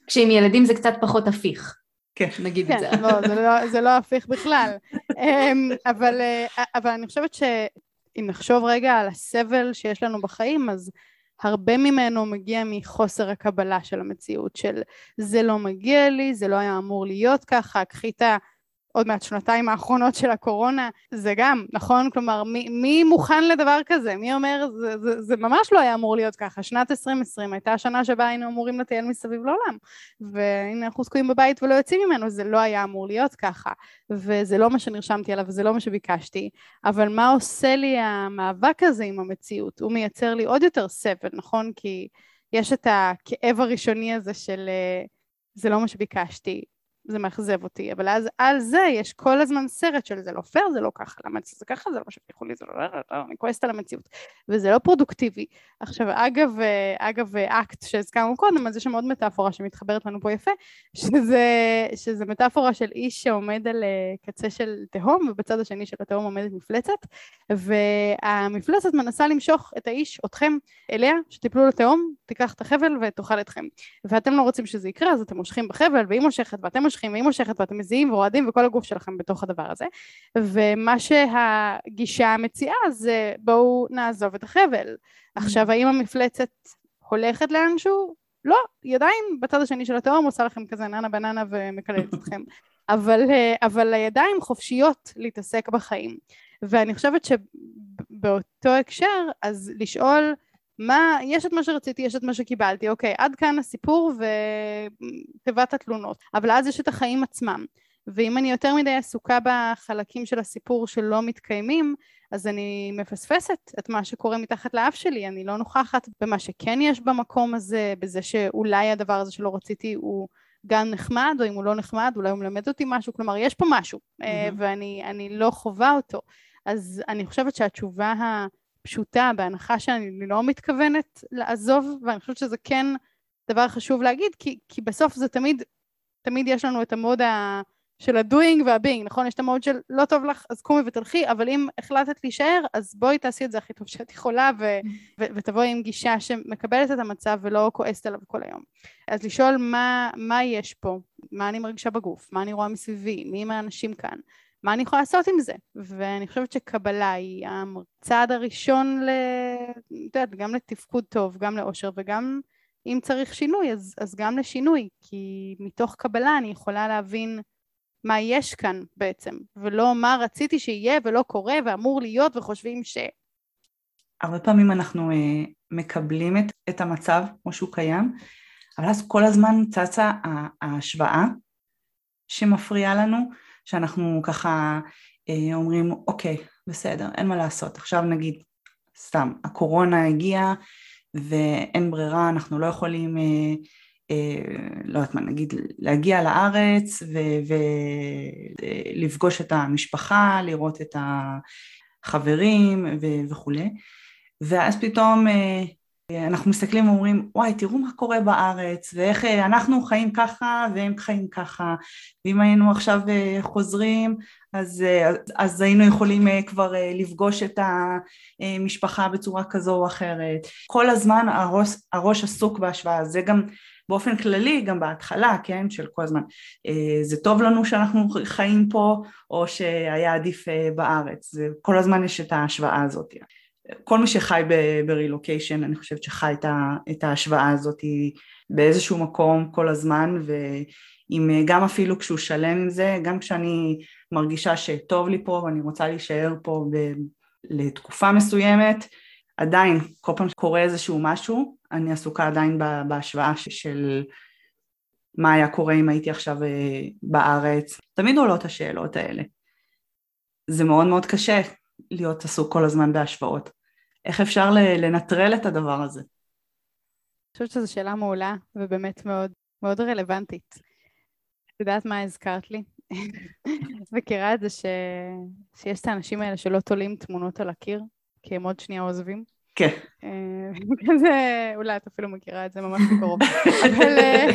כשעם ילדים זה קצת פחות הפיך. כן, נגיד כן, את זה. לא, זה לא, זה לא הפיך בכלל. אמ, אבל, אה, אבל אני חושבת שאם נחשוב רגע על הסבל שיש לנו בחיים, אז הרבה ממנו מגיע מחוסר הקבלה של המציאות, של זה לא מגיע לי, זה לא היה אמור להיות ככה, קחי את עוד מעט שנתיים האחרונות של הקורונה, זה גם, נכון? כלומר, מי, מי מוכן לדבר כזה? מי אומר, זה, זה, זה ממש לא היה אמור להיות ככה. שנת 2020 הייתה השנה שבה היינו אמורים לטייל מסביב לעולם. והנה אנחנו תקועים בבית ולא יוצאים ממנו, זה לא היה אמור להיות ככה. וזה לא מה שנרשמתי עליו, וזה לא מה שביקשתי. אבל מה עושה לי המאבק הזה עם המציאות? הוא מייצר לי עוד יותר סבל, נכון? כי יש את הכאב הראשוני הזה של... אה, זה לא מה שביקשתי, זה מאכזב אותי, אבל אז על זה יש כל הזמן סרט של זה לא פייר, זה לא ככה, למה זה ככה, זה לא שהבטיחו לי, זה לא, לא, לא, לא, אני כועסת על המציאות, וזה לא פרודוקטיבי. עכשיו, אגב, אגב אקט שהזכרנו קודם, אז יש שם עוד מטאפורה שמתחברת לנו פה יפה, שזה, שזה מטאפורה של איש שעומד על אה, קצה של תהום, ובצד השני של התהום עומדת מפלצת, והמפלצת מנסה למשוך את האיש, אתכם, אליה, שתיפלו לתהום, תיקח את החבל ותאכל אתכם. ואתם לא רוצים שזה יקרה, אז אתם מושכים בחבל, והיא מושכת ואתם מושכים מושכים והיא מושכת ואתם מזיעים ורועדים וכל הגוף שלכם בתוך הדבר הזה. ומה שהגישה מציעה זה בואו נעזוב את החבל. עכשיו האם המפלצת הולכת לאנשהו? לא, ידיים בצד השני של התהום עושה לכם כזה ננה בננה ומקללת אתכם. <laughs> אבל, אבל הידיים חופשיות להתעסק בחיים. ואני חושבת שבאותו הקשר אז לשאול מה, יש את מה שרציתי, יש את מה שקיבלתי, אוקיי, עד כאן הסיפור ותיבת התלונות, אבל אז יש את החיים עצמם, ואם אני יותר מדי עסוקה בחלקים של הסיפור שלא מתקיימים, אז אני מפספסת את מה שקורה מתחת לאף שלי, אני לא נוכחת במה שכן יש במקום הזה, בזה שאולי הדבר הזה שלא רציתי הוא גם נחמד, או אם הוא לא נחמד, אולי הוא מלמד אותי משהו, כלומר יש פה משהו, mm-hmm. ואני לא חווה אותו. אז אני חושבת שהתשובה. פשוטה, בהנחה שאני לא מתכוונת לעזוב, ואני חושבת שזה כן דבר חשוב להגיד, כי, כי בסוף זה תמיד, תמיד יש לנו את המוד ה... של ה-doing וה-being, נכון? יש את המוד של לא טוב לך, אז קומי ותלכי, אבל אם החלטת להישאר, אז בואי תעשי את זה הכי טוב שאת יכולה, ו- ו- ותבואי עם גישה שמקבלת את המצב ולא כועסת עליו כל היום. אז לשאול מה, מה יש פה, מה אני מרגישה בגוף, מה אני רואה מסביבי, מי עם האנשים כאן, מה אני יכולה לעשות עם זה? ואני חושבת שקבלה היא הצעד הראשון, ל... את יודעת, גם לתפקוד טוב, גם לאושר וגם אם צריך שינוי, אז, אז גם לשינוי, כי מתוך קבלה אני יכולה להבין מה יש כאן בעצם, ולא מה רציתי שיהיה ולא קורה ואמור להיות וחושבים ש... הרבה פעמים אנחנו אה, מקבלים את, את המצב כמו שהוא קיים, אבל אז כל הזמן צצה ההשוואה שמפריעה לנו, שאנחנו ככה אה, אומרים, אוקיי, בסדר, אין מה לעשות, עכשיו נגיד, סתם, הקורונה הגיעה ואין ברירה, אנחנו לא יכולים, אה, אה, לא יודעת מה, נגיד, להגיע לארץ ולפגוש את המשפחה, לראות את החברים וכולי, ואז פתאום אה, אנחנו מסתכלים ואומרים, וואי, תראו מה קורה בארץ, ואיך אה, אנחנו חיים ככה והם חיים ככה, ואם היינו עכשיו אה, חוזרים, אז, אה, אז היינו יכולים כבר לפגוש את המשפחה בצורה כזו או אחרת. כל הזמן הראש, הראש עסוק בהשוואה, זה גם באופן כללי, גם בהתחלה, כן, של כל הזמן, זה טוב לנו שאנחנו חיים פה, או שהיה עדיף בארץ, כל הזמן יש את ההשוואה הזאת. כל מי שחי ברילוקיישן אני חושבת שחי את ההשוואה הזאת באיזשהו מקום כל הזמן ואם גם אפילו כשהוא שלם עם זה, גם כשאני מרגישה שטוב לי פה ואני רוצה להישאר פה ב- לתקופה מסוימת, עדיין כל פעם שקורה איזשהו משהו אני עסוקה עדיין בהשוואה של מה היה קורה אם הייתי עכשיו אה, בארץ, תמיד עולות השאלות האלה. זה מאוד מאוד קשה להיות עסוק כל הזמן בהשוואות. איך אפשר לנטרל את הדבר הזה? אני חושבת שזו שאלה מעולה ובאמת מאוד, מאוד רלוונטית. את יודעת מה הזכרת לי? מכירה את זה ש... שיש את האנשים האלה שלא תולים תמונות על הקיר, כי הם עוד שנייה עוזבים? כן. אה, כזה, אולי את אפילו מכירה את זה ממש בקרוב. אבל, אה,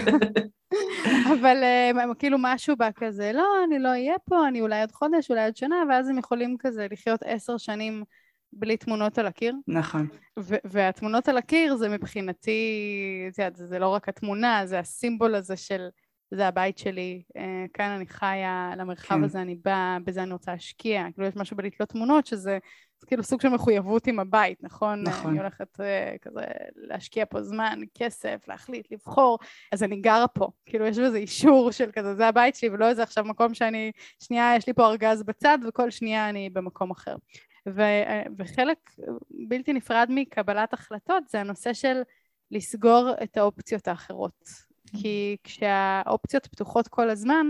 אבל אה, כאילו משהו בא כזה, לא, אני לא אהיה פה, אני אולי עוד חודש, אולי עוד שנה, ואז הם יכולים כזה לחיות עשר שנים בלי תמונות על הקיר. נכון. והתמונות על הקיר זה מבחינתי, את יודעת, זה, זה לא רק התמונה, זה הסימבול הזה של, זה הבית שלי, אה, כאן אני חיה, למרחב כן. הזה אני באה, בזה אני רוצה להשקיע. כאילו יש משהו בלתלות תמונות שזה זה כאילו סוג של מחויבות עם הבית, נכון? נכון. אני הולכת uh, כזה להשקיע פה זמן, כסף, להחליט, לבחור, אז אני גרה פה. כאילו יש בזה אישור של כזה, זה הבית שלי, ולא איזה עכשיו מקום שאני, שנייה יש לי פה ארגז בצד, וכל שנייה אני במקום אחר. ו, וחלק בלתי נפרד מקבלת החלטות זה הנושא של לסגור את האופציות האחרות. כי כשהאופציות פתוחות כל הזמן,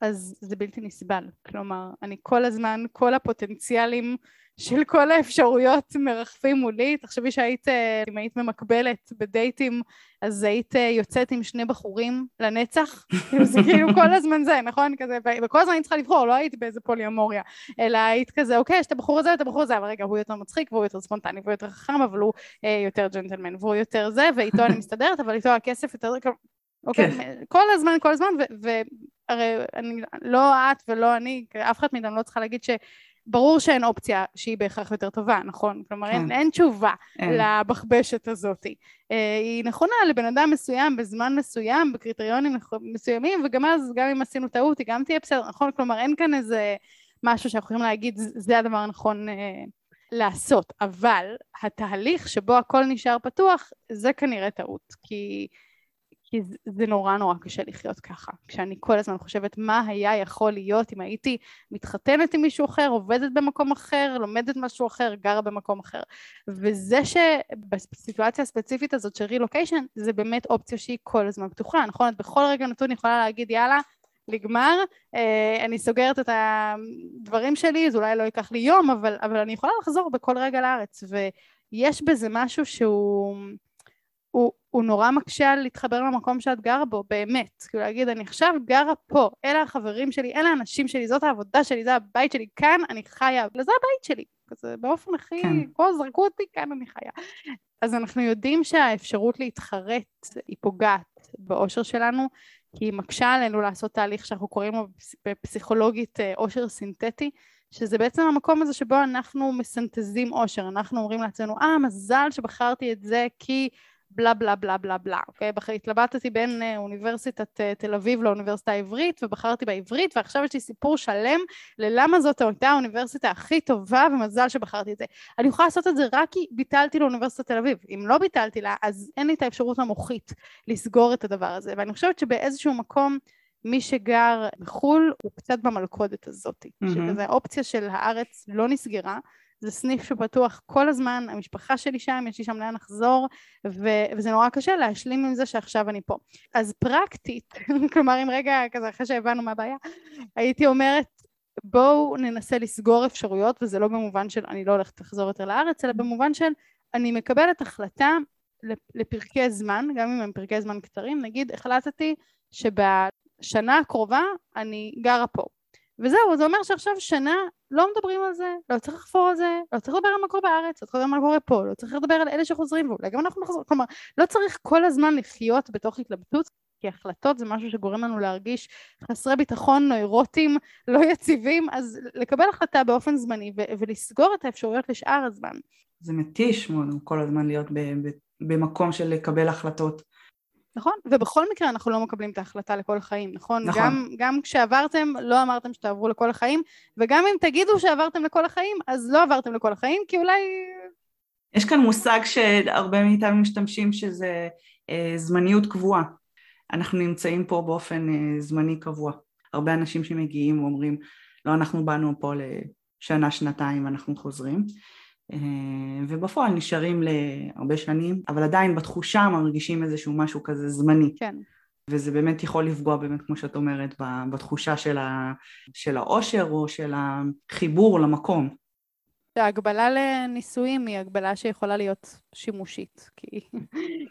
אז זה בלתי נסבל. כלומר, אני כל הזמן, כל הפוטנציאלים של כל האפשרויות מרחפים מולי. תחשבי שהיית, אה, אם היית ממקבלת בדייטים, אז היית אה, יוצאת עם שני בחורים לנצח. <laughs> זה כאילו כל הזמן זה, נכון? כזה, וכל הזמן היית צריכה לבחור, לא היית באיזה פוליומוריה, אלא היית כזה, אוקיי, יש את הבחור הזה ואת הבחור הזה, אבל רגע, הוא יותר מצחיק והוא יותר ספונטני והוא יותר חכם, אבל הוא אה, יותר ג'נטלמן והוא יותר זה, ואיתו אני מסתדרת, אבל איתו הכסף יותר... אוקיי, כן. כל הזמן, כל הזמן, והרי אני, לא את ולא אני, אף אחד מאיתנו לא צריכה להגיד ש... ברור שאין אופציה שהיא בהכרח יותר טובה, נכון? כלומר, כן. אין, אין תשובה אין. לבחבשת הזאת. אה, היא נכונה לבן אדם מסוים, בזמן מסוים, בקריטריונים מסוימים, וגם אז, גם אם עשינו טעות, היא גם תהיה בסדר, נכון? כלומר, אין כאן איזה משהו שאנחנו יכולים להגיד, זה הדבר הנכון אה, לעשות. אבל התהליך שבו הכל נשאר פתוח, זה כנראה טעות. כי... כי זה נורא נורא קשה לחיות ככה. כשאני כל הזמן חושבת מה היה יכול להיות אם הייתי מתחתנת עם מישהו אחר, עובדת במקום אחר, לומדת משהו אחר, גרה במקום אחר. וזה שבסיטואציה הספציפית הזאת של רילוקיישן, זה באמת אופציה שהיא כל הזמן פתוחה, נכון? את בכל רגע נתון יכולה להגיד יאללה, נגמר, אה, אני סוגרת את הדברים שלי, זה אולי לא ייקח לי יום, אבל, אבל אני יכולה לחזור בכל רגע לארץ, ויש בזה משהו שהוא... הוא, הוא נורא מקשה על להתחבר למקום שאת גרה בו, באמת. כאילו להגיד, אני עכשיו גרה פה, אלה החברים שלי, אלה האנשים שלי, זאת העבודה שלי, זה הבית שלי, כאן אני חיה, וזה הבית שלי. כזה באופן הכי, כן. פה זרקו אותי, כאן אני חיה. אז אנחנו יודעים שהאפשרות להתחרט היא פוגעת באושר שלנו, כי היא מקשה עלינו לעשות תהליך שאנחנו קוראים לו בפסיכולוגית אושר אה, סינתטי, שזה בעצם המקום הזה שבו אנחנו מסנטזים אושר, אנחנו אומרים לעצמנו, אה, מזל שבחרתי את זה כי בלה בלה בלה בלה בלה, אוקיי? התלבטתי בין אה, אוניברסיטת אה, תל אביב לאוניברסיטה העברית ובחרתי בעברית ועכשיו יש לי סיפור שלם ללמה זאת הייתה האוניברסיטה הכי טובה ומזל שבחרתי את זה. אני יכולה לעשות את זה רק כי ביטלתי לאוניברסיטת תל אביב. אם לא ביטלתי לה אז אין לי את האפשרות המוחית לסגור את הדבר הזה ואני חושבת שבאיזשהו מקום מי שגר בחו"ל הוא קצת במלכודת הזאת, mm-hmm. שזה האופציה של הארץ לא נסגרה זה סניף שפתוח כל הזמן, המשפחה שלי שם, יש לי שם לאן לחזור, ו- וזה נורא קשה להשלים עם זה שעכשיו אני פה. אז פרקטית, <laughs> כלומר אם רגע כזה אחרי שהבנו מה הבעיה, הייתי אומרת בואו ננסה לסגור אפשרויות, וזה לא במובן של אני לא הולכת לחזור יותר לארץ, אלא במובן של אני מקבלת החלטה לפרקי זמן, גם אם הם פרקי זמן קצרים, נגיד החלטתי שבשנה הקרובה אני גרה פה. וזהו, זה אומר שעכשיו שנה לא מדברים על זה, לא צריך לחפור על זה, לא צריך לדבר על מה קורה בארץ, לא צריך לדבר על מה קורה פה, לא צריך לדבר על אלה שחוזרים, ואולי גם אנחנו נחזור, כלומר, לא צריך כל הזמן לחיות בתוך התלבטות, כי החלטות זה משהו שגורם לנו להרגיש חסרי ביטחון, נוירוטים, <laughs> לא יציבים, אז לקבל החלטה באופן זמני ו- ולסגור את האפשרויות לשאר הזמן. זה מתיש מאוד כל הזמן להיות ב- ב- במקום של לקבל החלטות. נכון? ובכל מקרה אנחנו לא מקבלים את ההחלטה לכל החיים, נכון? נכון. גם, גם כשעברתם, לא אמרתם שתעברו לכל החיים, וגם אם תגידו שעברתם לכל החיים, אז לא עברתם לכל החיים, כי אולי... יש כאן מושג שהרבה מאיתנו משתמשים שזה אה, זמניות קבועה. אנחנו נמצאים פה באופן אה, זמני קבוע. הרבה אנשים שמגיעים ואומרים, לא, אנחנו באנו פה לשנה, שנתיים, אנחנו חוזרים. אה, ובפועל נשארים להרבה שנים, אבל עדיין בתחושה מרגישים איזשהו משהו כזה זמני. כן. וזה באמת יכול לפגוע באמת, כמו שאת אומרת, בתחושה של, ה, של האושר או של החיבור למקום. ההגבלה לנישואים היא הגבלה שיכולה להיות שימושית, כי,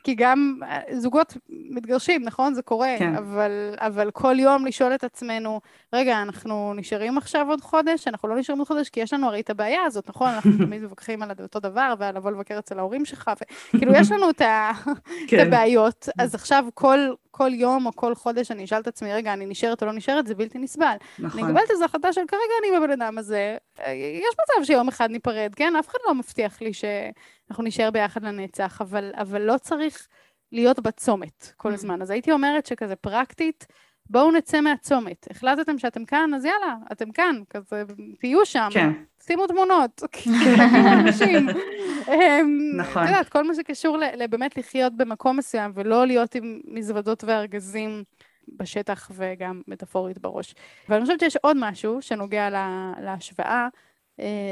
כי גם אה, זוגות מתגרשים, נכון? זה קורה, כן. אבל, אבל כל יום לשאול את עצמנו, רגע, אנחנו נשארים עכשיו עוד חודש? אנחנו לא נשארים עוד חודש, כי יש לנו הרי את הבעיה הזאת, נכון? אנחנו <laughs> תמיד מתווכחים על אותו דבר, ועל לבוא לבקר אצל ההורים שלך, וכאילו יש לנו את, ה... כן. את הבעיות, אז עכשיו כל, כל יום או כל חודש אני אשאל את עצמי, רגע, אני נשארת או לא נשארת, זה בלתי נסבל. נכון. אני מקבלת איזו החלטה של כרגע אני בבן אדם הזה, אה, יש מצב שיום אחד ניפרד, כן? אף אחד לא מבטיח לי שאנחנו נשאר ביחד לנצח, אבל, אבל לא צריך להיות בצומת כל mm. הזמן. אז הייתי אומרת שכזה פרקטית, בואו נצא מהצומת. החלטתם שאתם כאן, אז יאללה, אתם כאן, כזה, תהיו שם. כן. שימו תמונות, <laughs> <laughs> אנשים. אמ, נכון. את יודעת, כל מה שקשור באמת לחיות במקום מסוים, ולא להיות עם מזוודות וארגזים בשטח וגם מטאפורית בראש. ואני חושבת שיש עוד משהו שנוגע להשוואה, אה,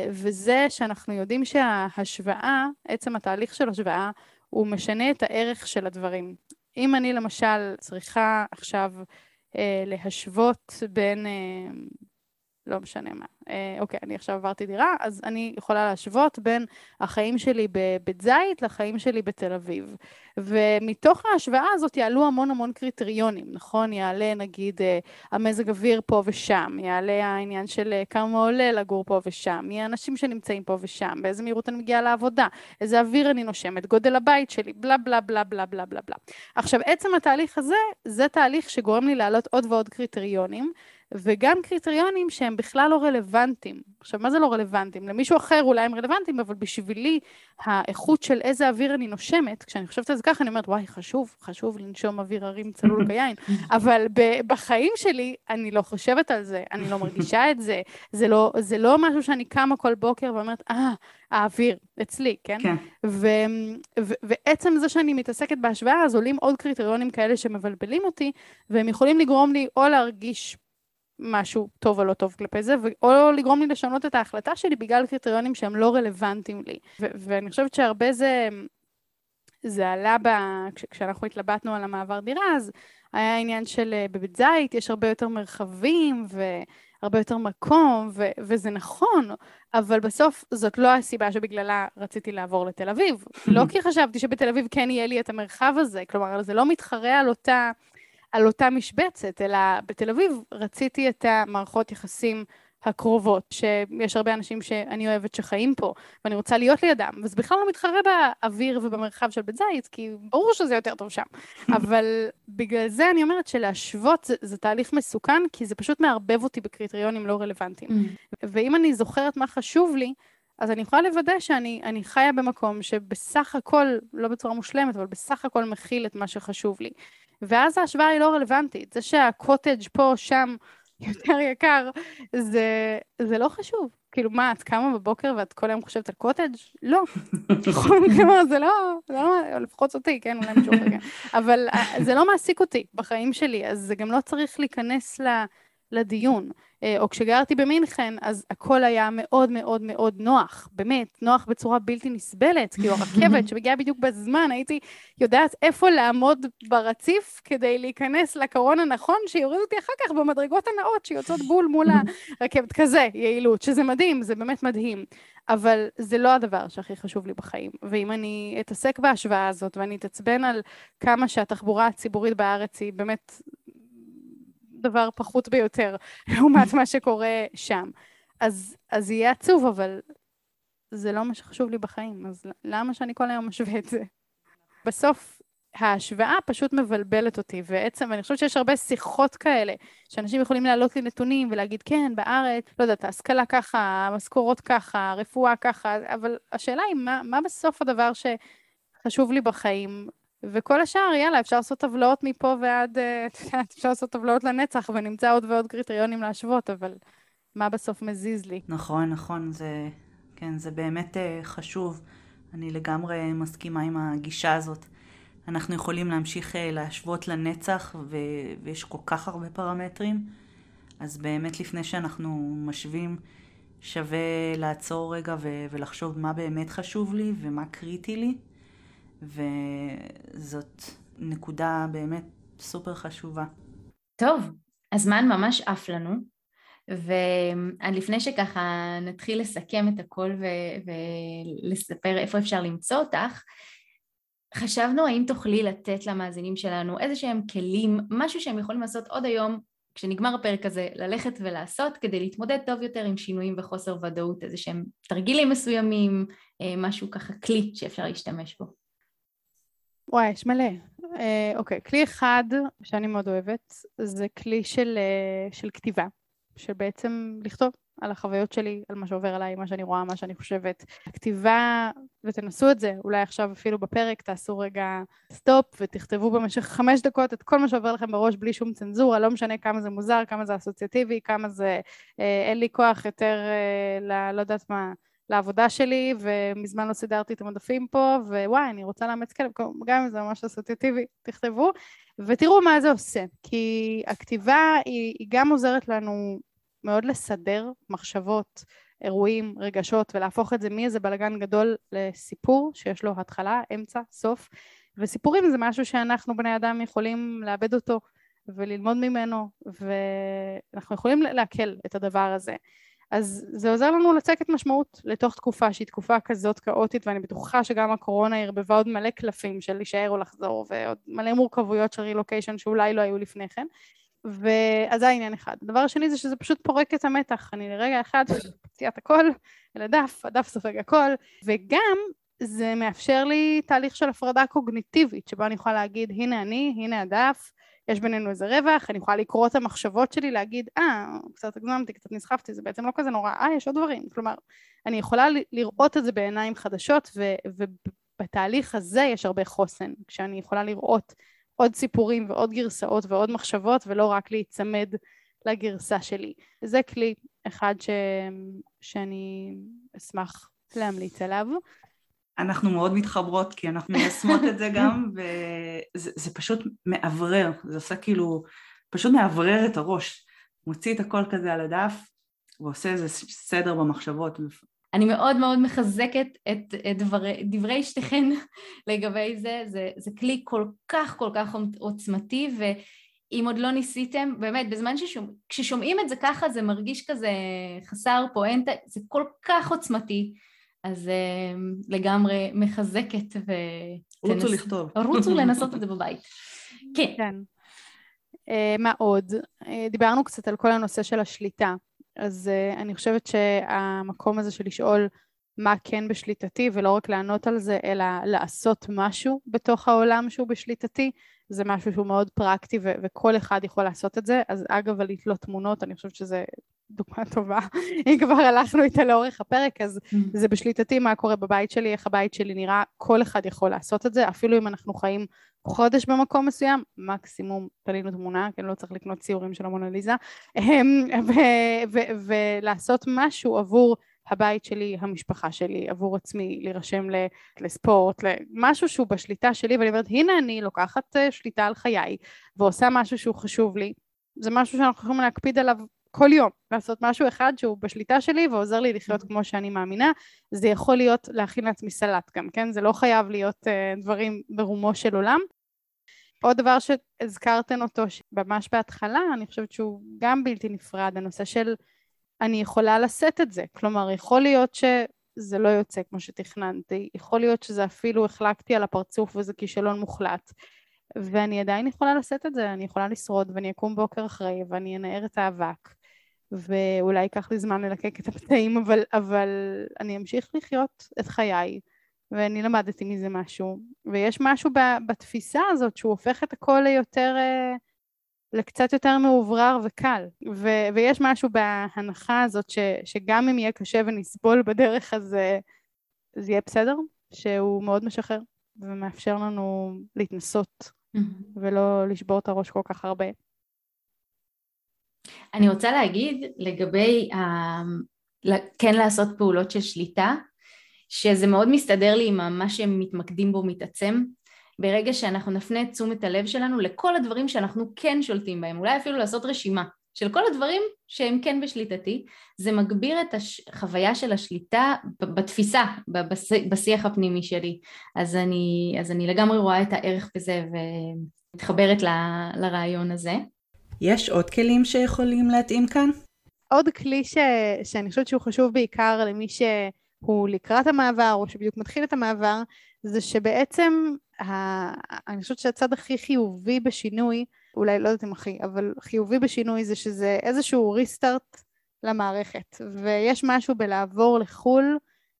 וזה שאנחנו יודעים שההשוואה, עצם התהליך של השוואה, הוא משנה את הערך של הדברים. אם אני למשל צריכה עכשיו אה, להשוות בין, אה, לא משנה מה, אה, אוקיי, אני עכשיו עברתי דירה, אז אני יכולה להשוות בין החיים שלי בבית זית לחיים שלי בתל אביב. ומתוך ההשוואה הזאת יעלו המון המון קריטריונים, נכון? יעלה נגיד אה, המזג אוויר פה ושם, יעלה העניין של אה, כמה עולה לגור פה ושם, מי האנשים שנמצאים פה ושם, באיזה מהירות אני מגיעה לעבודה, איזה אוויר אני נושמת, גודל הבית שלי, בלה בלה בלה בלה בלה בלה בלה. עכשיו, עצם התהליך הזה, זה תהליך שגורם לי להעלות עוד ועוד קריטריונים. וגם קריטריונים שהם בכלל לא רלוונטיים. עכשיו, מה זה לא רלוונטיים? למישהו אחר אולי הם רלוונטיים, אבל בשבילי האיכות של איזה אוויר אני נושמת, כשאני חושבת על זה ככה, אני אומרת, וואי, חשוב, חשוב לנשום אוויר הרים צלול <laughs> כיין, אבל בחיים שלי אני לא חושבת על זה, אני לא מרגישה את זה, זה לא, זה לא משהו שאני קמה כל בוקר ואומרת, אה, האוויר, אצלי, כן? כן. ו- ו- ועצם זה שאני מתעסקת בהשוואה, אז עולים עוד קריטריונים כאלה שמבלבלים אותי, והם יכולים לגרום לי או להרגיש משהו טוב או לא טוב כלפי זה, או לגרום לי לשנות את ההחלטה שלי בגלל קריטריונים שהם לא רלוונטיים לי. ו- ואני חושבת שהרבה זה, זה עלה ב... כש- כשאנחנו התלבטנו על המעבר דירה, אז היה עניין של אה, בבית זית יש הרבה יותר מרחבים והרבה יותר מקום, ו- וזה נכון, אבל בסוף זאת לא הסיבה שבגללה רציתי לעבור לתל אביב. <laughs> לא כי חשבתי שבתל אביב כן יהיה לי את המרחב הזה, כלומר זה לא מתחרה על אותה... על אותה משבצת, אלא בתל אביב רציתי את המערכות יחסים הקרובות, שיש הרבה אנשים שאני אוהבת שחיים פה, ואני רוצה להיות לידם, וזה בכלל לא מתחרה באוויר ובמרחב של בית זית, כי ברור שזה יותר טוב שם. <laughs> אבל בגלל זה אני אומרת שלהשוות זה, זה תהליך מסוכן, כי זה פשוט מערבב אותי בקריטריונים לא רלוונטיים. Mm. ואם אני זוכרת מה חשוב לי, אז אני יכולה לוודא שאני חיה במקום שבסך הכל, לא בצורה מושלמת, אבל בסך הכל מכיל את מה שחשוב לי. ואז ההשוואה היא לא רלוונטית. זה שהקוטג' פה, שם, <laughs> יותר יקר, זה, זה לא חשוב. כאילו, מה, את קמה בבוקר ואת כל היום חושבת על קוטג'? לא. <laughs> כלומר, זה לא, זה לא, לפחות אותי, כן, אולי מישהו אחר, כן. אבל אה, זה לא מעסיק אותי בחיים שלי, אז זה גם לא צריך להיכנס לדיון. אה, או כשגרתי במינכן, אז הכל היה מאוד מאוד מאוד נוח, באמת, נוח בצורה בלתי נסבלת, כאילו הרכבת <laughs> שמגיעה בדיוק בזמן, הייתי יודעת איפה לעמוד ברציף כדי להיכנס לקרון הנכון, שיוריד אותי אחר כך במדרגות הנאות שיוצאות בול מול הרכבת, <laughs> כזה יעילות, שזה מדהים, זה באמת מדהים. אבל זה לא הדבר שהכי חשוב לי בחיים. ואם אני אתעסק בהשוואה הזאת ואני אתעצבן על כמה שהתחבורה הציבורית בארץ היא באמת דבר פחות ביותר לעומת מה שקורה שם. אז, אז יהיה עצוב, אבל זה לא מה שחשוב לי בחיים, אז למה שאני כל היום משווה את זה? בסוף ההשוואה פשוט מבלבלת אותי, ועצם, אני חושבת שיש הרבה שיחות כאלה, שאנשים יכולים להעלות לי נתונים ולהגיד, כן, בארץ, לא יודעת, ההשכלה ככה, המשכורות ככה, הרפואה ככה, אבל השאלה היא, מה, מה בסוף הדבר שחשוב לי בחיים, וכל השאר, יאללה, אפשר לעשות טבלאות מפה ועד, אה, את יודעת, אפשר לעשות טבלאות לנצח, ונמצא עוד ועוד קריטריונים להשוות, אבל מה בסוף מזיז לי? נכון, נכון, זה, כן, זה באמת uh, חשוב. אני לגמרי מסכימה עם הגישה הזאת. אנחנו יכולים להמשיך uh, להשוות לנצח, ו- ויש כל כך הרבה פרמטרים, אז באמת לפני שאנחנו משווים, שווה לעצור רגע ו- ולחשוב מה באמת חשוב לי ומה קריטי לי. וזאת נקודה באמת סופר חשובה. טוב, הזמן ממש עף לנו, ולפני שככה נתחיל לסכם את הכל ו- ולספר איפה אפשר למצוא אותך, חשבנו האם תוכלי לתת למאזינים שלנו איזה שהם כלים, משהו שהם יכולים לעשות עוד היום כשנגמר הפרק הזה, ללכת ולעשות כדי להתמודד טוב יותר עם שינויים וחוסר ודאות, איזה שהם תרגילים מסוימים, אה, משהו ככה כלי שאפשר להשתמש בו. וואי, יש מלא. אה, אוקיי, כלי אחד שאני מאוד אוהבת, זה כלי של, אה, של כתיבה, של בעצם לכתוב על החוויות שלי, על מה שעובר עליי, מה שאני רואה, מה שאני חושבת. הכתיבה, ותנסו את זה, אולי עכשיו אפילו בפרק תעשו רגע סטופ ותכתבו במשך חמש דקות את כל מה שעובר לכם בראש בלי שום צנזורה, לא משנה כמה זה מוזר, כמה זה אסוציאטיבי, כמה זה אה, אין לי כוח יותר אה, ל... לא יודעת מה. לעבודה שלי, ומזמן לא סידרתי את המדפים פה, ווואי, אני רוצה לאמץ כלב, גם אם זה ממש אסוציאטיבי, תכתבו, ותראו מה זה עושה, כי הכתיבה היא, היא גם עוזרת לנו מאוד לסדר מחשבות, אירועים, רגשות, ולהפוך את זה מאיזה בלאגן גדול לסיפור שיש לו התחלה, אמצע, סוף, וסיפורים זה משהו שאנחנו בני אדם יכולים לאבד אותו וללמוד ממנו, ואנחנו יכולים לעכל את הדבר הזה. אז זה עוזר לנו לצקת משמעות לתוך תקופה שהיא תקופה כזאת כאוטית ואני בטוחה שגם הקורונה ערבבה עוד מלא קלפים של להישאר או לחזור ועוד מלא מורכבויות של רילוקיישן שאולי לא היו לפני כן ואז זה העניין אחד. הדבר השני זה שזה פשוט פורק את המתח, אני לרגע אחד מוציאה את הכל אל הדף, הדף סופג הכל וגם זה מאפשר לי תהליך של הפרדה קוגניטיבית שבה אני יכולה להגיד הנה אני, הנה הדף יש בינינו איזה רווח, אני יכולה לקרוא את המחשבות שלי, להגיד, אה, קצת הגזמתי, קצת נסחפתי, זה בעצם לא כזה נורא, אה, יש עוד דברים. כלומר, אני יכולה לראות את זה בעיניים חדשות, ו- ובתהליך הזה יש הרבה חוסן, כשאני יכולה לראות עוד סיפורים ועוד גרסאות ועוד מחשבות, ולא רק להיצמד לגרסה שלי. זה כלי אחד ש... שאני אשמח להמליץ עליו. אנחנו מאוד מתחברות, כי אנחנו מיישמות את זה גם, <laughs> וזה פשוט מאוורר, זה עושה כאילו, פשוט מאוורר את הראש. מוציא את הכל כזה על הדף, ועושה איזה סדר במחשבות. אני מאוד מאוד מחזקת את, את דברי, דברי שתיכן <laughs> לגבי זה, זה, זה כלי כל כך כל כך עוצמתי, ואם עוד לא ניסיתם, באמת, בזמן ששומעים את זה ככה, זה מרגיש כזה חסר פואנטה, זה כל כך עוצמתי. אז uh, לגמרי מחזקת ו... רוצו תנס... לכתוב. רוצו <laughs> לנסות את זה בבית. כן. כן. Uh, מה עוד? Uh, דיברנו קצת על כל הנושא של השליטה. אז uh, אני חושבת שהמקום הזה של לשאול מה כן בשליטתי, ולא רק לענות על זה, אלא לעשות משהו בתוך העולם שהוא בשליטתי, זה משהו שהוא מאוד פרקטי ו- וכל אחד יכול לעשות את זה. אז אגב, על לתלות תמונות, אני חושבת שזה דוגמה טובה, <laughs> אם כבר הלכנו איתה לאורך הפרק, אז mm. זה בשליטתי מה קורה בבית שלי, איך הבית שלי נראה, כל אחד יכול לעשות את זה, אפילו אם אנחנו חיים חודש במקום מסוים, מקסימום תלינו תמונה, כן, לא צריך לקנות ציורים של המונליזה, <laughs> ולעשות משהו עבור הבית שלי, המשפחה שלי, עבור עצמי, להירשם לספורט, למשהו שהוא בשליטה שלי, ואני אומרת, הנה אני לוקחת אה, שליטה על חיי, ועושה משהו שהוא חשוב לי, זה משהו שאנחנו יכולים להקפיד עליו כל יום, לעשות משהו אחד שהוא בשליטה שלי ועוזר לי לחיות כמו שאני מאמינה, זה יכול להיות להכין לעצמי סלט גם, כן? זה לא חייב להיות uh, דברים ברומו של עולם. עוד דבר שהזכרתן אותו ממש בהתחלה, אני חושבת שהוא גם בלתי נפרד, הנושא של אני יכולה לשאת את זה, כלומר יכול להיות שזה לא יוצא כמו שתכננתי, יכול להיות שזה אפילו החלקתי על הפרצוף וזה כישלון מוחלט, ואני עדיין יכולה לשאת את זה, אני יכולה לשרוד ואני אקום בוקר אחרי ואני אנער את האבק ואולי ייקח לי זמן ללקק את הפצעים אבל, אבל אני אמשיך לחיות את חיי ואני למדתי מזה משהו. ויש משהו בתפיסה הזאת שהוא הופך את הכל ליותר אה, לקצת יותר מאוברר וקל ו- ויש משהו בהנחה הזאת ש- שגם אם יהיה קשה ונסבול בדרך אז זה יהיה בסדר שהוא מאוד משחרר ומאפשר לנו להתנסות ולא לשבור את הראש כל כך הרבה. אני רוצה להגיד לגבי ה... כן לעשות פעולות של שליטה, שזה מאוד מסתדר לי עם מה שהם מתמקדים בו מתעצם. ברגע שאנחנו נפנה את תשומת הלב שלנו לכל הדברים שאנחנו כן שולטים בהם, אולי אפילו לעשות רשימה של כל הדברים שהם כן בשליטתי, זה מגביר את החוויה של השליטה בתפיסה, בשיח הפנימי שלי. אז אני, אז אני לגמרי רואה את הערך בזה ומתחברת ל, לרעיון הזה. יש עוד כלים שיכולים להתאים כאן? עוד כלי ש... שאני חושבת שהוא חשוב בעיקר למי שהוא לקראת המעבר או שבדיוק מתחיל את המעבר, זה שבעצם ה... אני חושבת שהצד הכי חיובי בשינוי אולי לא יודעת אם הכי, אבל חיובי בשינוי זה שזה איזשהו ריסטארט למערכת, ויש משהו בלעבור לחו"ל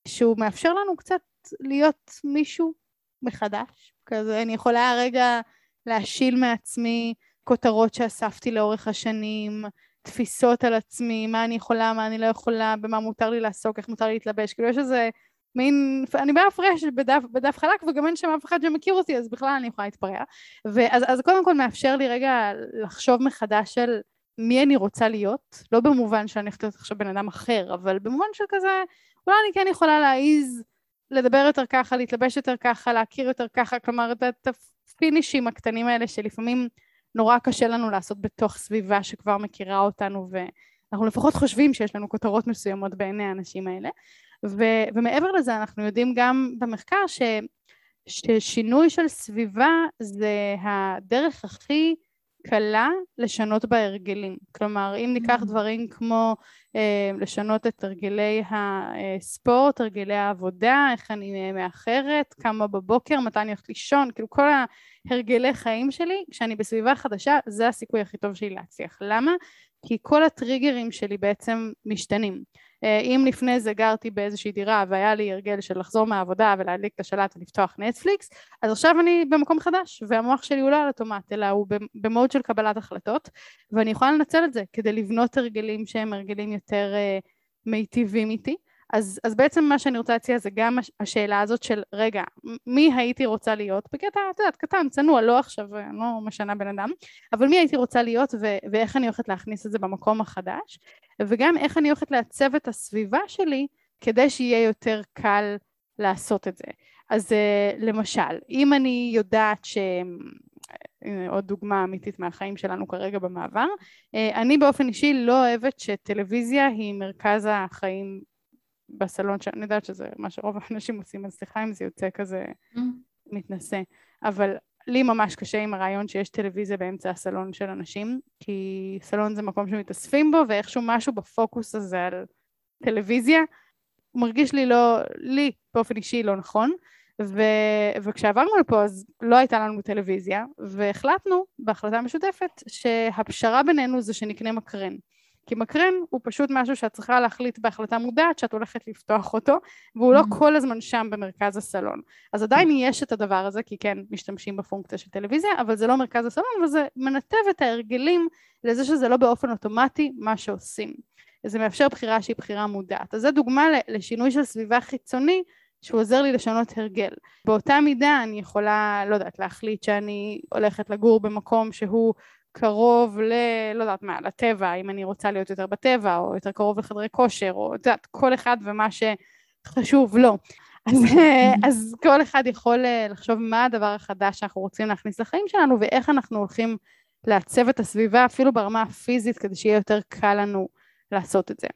שהוא מאפשר לנו קצת להיות מישהו מחדש, כזה אני יכולה רגע להשיל מעצמי כותרות שאספתי לאורך השנים, תפיסות על עצמי, מה אני יכולה, מה אני לא יכולה, במה מותר לי לעסוק, איך מותר לי להתלבש, כאילו יש איזה מין, אני באף רשת בדף, בדף חלק וגם אין שם אף אחד שמכיר אותי אז בכלל אני יכולה להתפרע. ואז אז קודם כל מאפשר לי רגע לחשוב מחדש על מי אני רוצה להיות לא במובן שאני הולכת להיות עכשיו בן אדם אחר אבל במובן של כזה אולי אני כן יכולה להעיז לדבר יותר ככה להתלבש יותר ככה להכיר יותר ככה כלומר את הפינישים הקטנים האלה שלפעמים נורא קשה לנו לעשות בתוך סביבה שכבר מכירה אותנו ואנחנו לפחות חושבים שיש לנו כותרות מסוימות בעיני האנשים האלה ו- ומעבר לזה אנחנו יודעים גם במחקר ש- ששינוי של סביבה זה הדרך הכי קלה לשנות בהרגלים. כלומר, אם ניקח mm. דברים כמו אה, לשנות את הרגלי הספורט, הרגלי העבודה, איך אני מאחרת, כמה בבוקר, מתי אני הולכת לישון, כאילו כל ההרגלי חיים שלי, כשאני בסביבה חדשה, זה הסיכוי הכי טוב שלי להצליח. למה? כי כל הטריגרים שלי בעצם משתנים. אה, אם לפני זה גרתי באיזושהי דירה והיה לי הרגל של לחזור מהעבודה ולהדליק את השלט ולפתוח נטפליקס, אז עכשיו אני במקום חדש והמוח שלי הוא לא על אוטומט אלא הוא במוד של קבלת החלטות ואני יכולה לנצל את זה כדי לבנות הרגלים שהם הרגלים יותר uh, מיטיבים איתי אז, אז בעצם מה שאני רוצה להציע זה גם השאלה הזאת של רגע, מי הייתי רוצה להיות, בקטע, את יודעת, קטן, צנוע, לא עכשיו, לא משנה בן אדם, אבל מי הייתי רוצה להיות ו- ואיך אני הולכת להכניס את זה במקום החדש, וגם איך אני הולכת לעצב את הסביבה שלי כדי שיהיה יותר קל לעשות את זה. אז uh, למשל, אם אני יודעת ש... עוד דוגמה אמיתית מהחיים שלנו כרגע במעבר. אה, אני באופן אישי לא אוהבת שטלוויזיה היא מרכז החיים בסלון, שאני יודעת שזה מה שרוב האנשים עושים, אז סליחה אם זה יוצא כזה mm. מתנשא, אבל לי ממש קשה עם הרעיון שיש טלוויזיה באמצע הסלון של אנשים, כי סלון זה מקום שמתאספים בו, ואיכשהו משהו בפוקוס הזה על טלוויזיה, מרגיש לי לא, לי באופן אישי לא נכון, ו, וכשעברנו לפה אז לא הייתה לנו טלוויזיה, והחלטנו בהחלטה משותפת שהפשרה בינינו זה שנקנה מקרן. כי מקרן הוא פשוט משהו שאת צריכה להחליט בהחלטה מודעת שאת הולכת לפתוח אותו, והוא לא mm-hmm. כל הזמן שם במרכז הסלון. אז עדיין יש את הדבר הזה, כי כן משתמשים בפונקציה של טלוויזיה, אבל זה לא מרכז הסלון, וזה מנתב את ההרגלים לזה שזה לא באופן אוטומטי מה שעושים. זה מאפשר בחירה שהיא בחירה מודעת. אז זו דוגמה לשינוי של סביבה חיצוני שהוא עוזר לי לשנות הרגל. באותה מידה אני יכולה, לא יודעת, להחליט שאני הולכת לגור במקום שהוא קרוב ל... לא יודעת מה, לטבע, אם אני רוצה להיות יותר בטבע, או יותר קרוב לחדרי כושר, או את יודעת, כל אחד ומה שחשוב לו. אז, <laughs> אז כל אחד יכול אה, לחשוב מה הדבר החדש שאנחנו רוצים להכניס לחיים שלנו, ואיך אנחנו הולכים לעצב את הסביבה, אפילו ברמה הפיזית, כדי שיהיה יותר קל לנו לעשות את זה.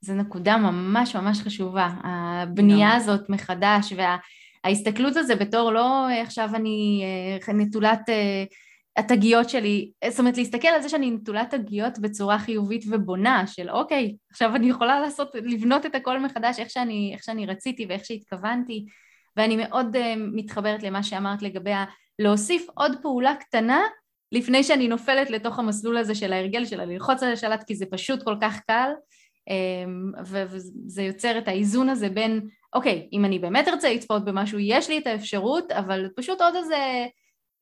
זו נקודה ממש ממש חשובה, הבנייה הזאת מחדש וההסתכלות על זה בתור לא עכשיו אני אה, נטולת אה, התגיות שלי, זאת אומרת להסתכל על זה שאני נטולת תגיות בצורה חיובית ובונה של אוקיי, עכשיו אני יכולה לעשות, לבנות את הכל מחדש איך שאני, איך שאני רציתי ואיך שהתכוונתי. ואני מאוד uh, מתחברת למה שאמרת לגבי להוסיף עוד פעולה קטנה לפני שאני נופלת לתוך המסלול הזה של ההרגל שלה, ללחוץ על השלט כי זה פשוט כל כך קל אמ, וזה יוצר את האיזון הזה בין, אוקיי, אם אני באמת ארצה לצפות במשהו, יש לי את האפשרות, אבל פשוט עוד איזה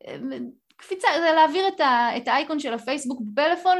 אמ, קפיצה, זה להעביר את, ה, את האייקון של הפייסבוק בפלאפון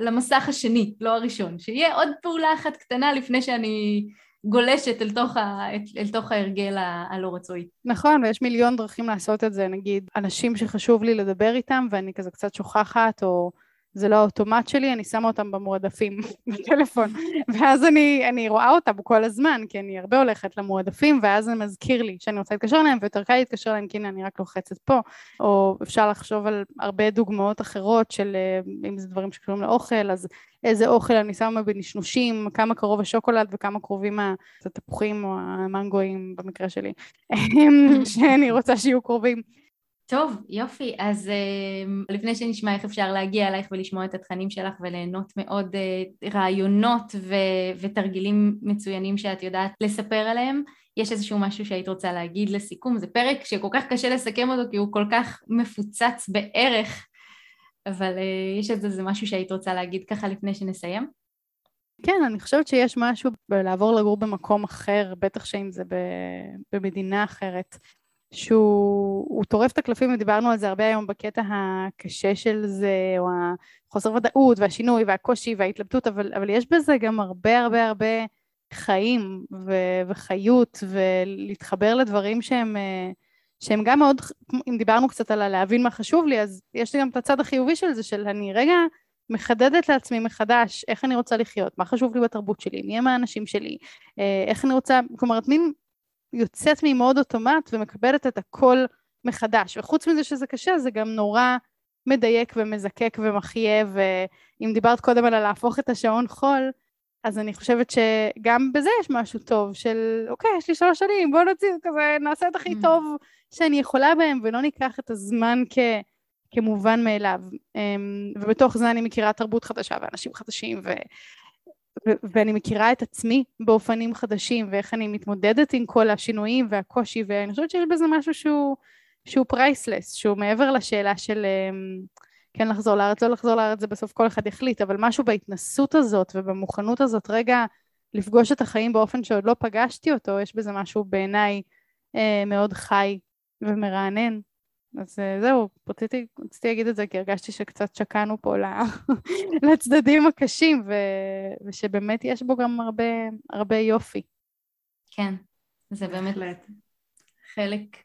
למסך השני, לא הראשון, שיהיה עוד פעולה אחת קטנה לפני שאני גולשת אל תוך, ה, אל תוך ההרגל הלא רצוי. נכון, ויש מיליון דרכים לעשות את זה, נגיד, אנשים שחשוב לי לדבר איתם ואני כזה קצת שוכחת, או... זה לא האוטומט שלי, אני שמה אותם במועדפים <laughs> בטלפון, ואז אני, אני רואה אותם כל הזמן, כי אני הרבה הולכת למועדפים, ואז זה מזכיר לי שאני רוצה להתקשר אליהם, ויותר קל להתקשר אליהם, כי הנה אני רק לוחצת פה, או אפשר לחשוב על הרבה דוגמאות אחרות של אה, אם זה דברים שקשורים לאוכל, אז איזה אוכל אני שמה בנשנושים, כמה קרוב השוקולד וכמה קרובים התפוחים או המנגואים במקרה שלי, <laughs> <laughs> שאני רוצה שיהיו קרובים. טוב, יופי. אז uh, לפני שנשמע איך אפשר להגיע אלייך ולשמוע את התכנים שלך וליהנות מאוד uh, רעיונות ו- ותרגילים מצוינים שאת יודעת לספר עליהם, יש איזשהו משהו שהיית רוצה להגיד לסיכום? זה פרק שכל כך קשה לסכם אותו כי הוא כל כך מפוצץ בערך, אבל uh, יש איזה משהו שהיית רוצה להגיד ככה לפני שנסיים? כן, אני חושבת שיש משהו בלעבור לגור במקום אחר, בטח שאם זה במדינה אחרת. שהוא טורף את הקלפים, ודיברנו על זה הרבה היום בקטע הקשה של זה, או החוסר ודאות, והשינוי, והקושי, וההתלבטות, אבל, אבל יש בזה גם הרבה הרבה הרבה חיים ו- וחיות, ולהתחבר לדברים שהם, שהם גם מאוד, אם דיברנו קצת על להבין מה חשוב לי, אז יש לי גם את הצד החיובי של זה, של אני רגע מחדדת לעצמי מחדש איך אני רוצה לחיות, מה חשוב לי בתרבות שלי, מי הם האנשים שלי, אה, איך אני רוצה, כלומר, מין יוצאת ממוד אוטומט ומקבלת את הכל מחדש. וחוץ מזה שזה קשה, זה גם נורא מדייק ומזקק ומחיה, ואם דיברת קודם על להפוך את השעון חול, אז אני חושבת שגם בזה יש משהו טוב, של אוקיי, יש לי שלוש שנים, בואו נוציא כזה, נעשה את הכי mm. טוב שאני יכולה בהם, ולא ניקח את הזמן כ... כמובן מאליו. אמ, ובתוך זה אני מכירה תרבות חדשה ואנשים חדשים, ואני מכירה את עצמי באופנים חדשים ואיך אני מתמודדת עם כל השינויים והקושי ואני חושבת שיש בזה משהו שהוא, שהוא פרייסלס, שהוא מעבר לשאלה של אמ, כן לחזור לארץ, לא לחזור לארץ, זה בסוף כל אחד יחליט, אבל משהו בהתנסות הזאת ובמוכנות הזאת רגע לפגוש את החיים באופן שעוד לא פגשתי אותו, יש בזה משהו בעיניי אה, מאוד חי ומרענן. אז אה, זהו, רציתי, רציתי להגיד את זה כי הרגשתי שקצת שקענו פה <laughs> לצדדים הקשים ו, ושבאמת יש בו גם הרבה, הרבה יופי. כן, זה באמת חלק,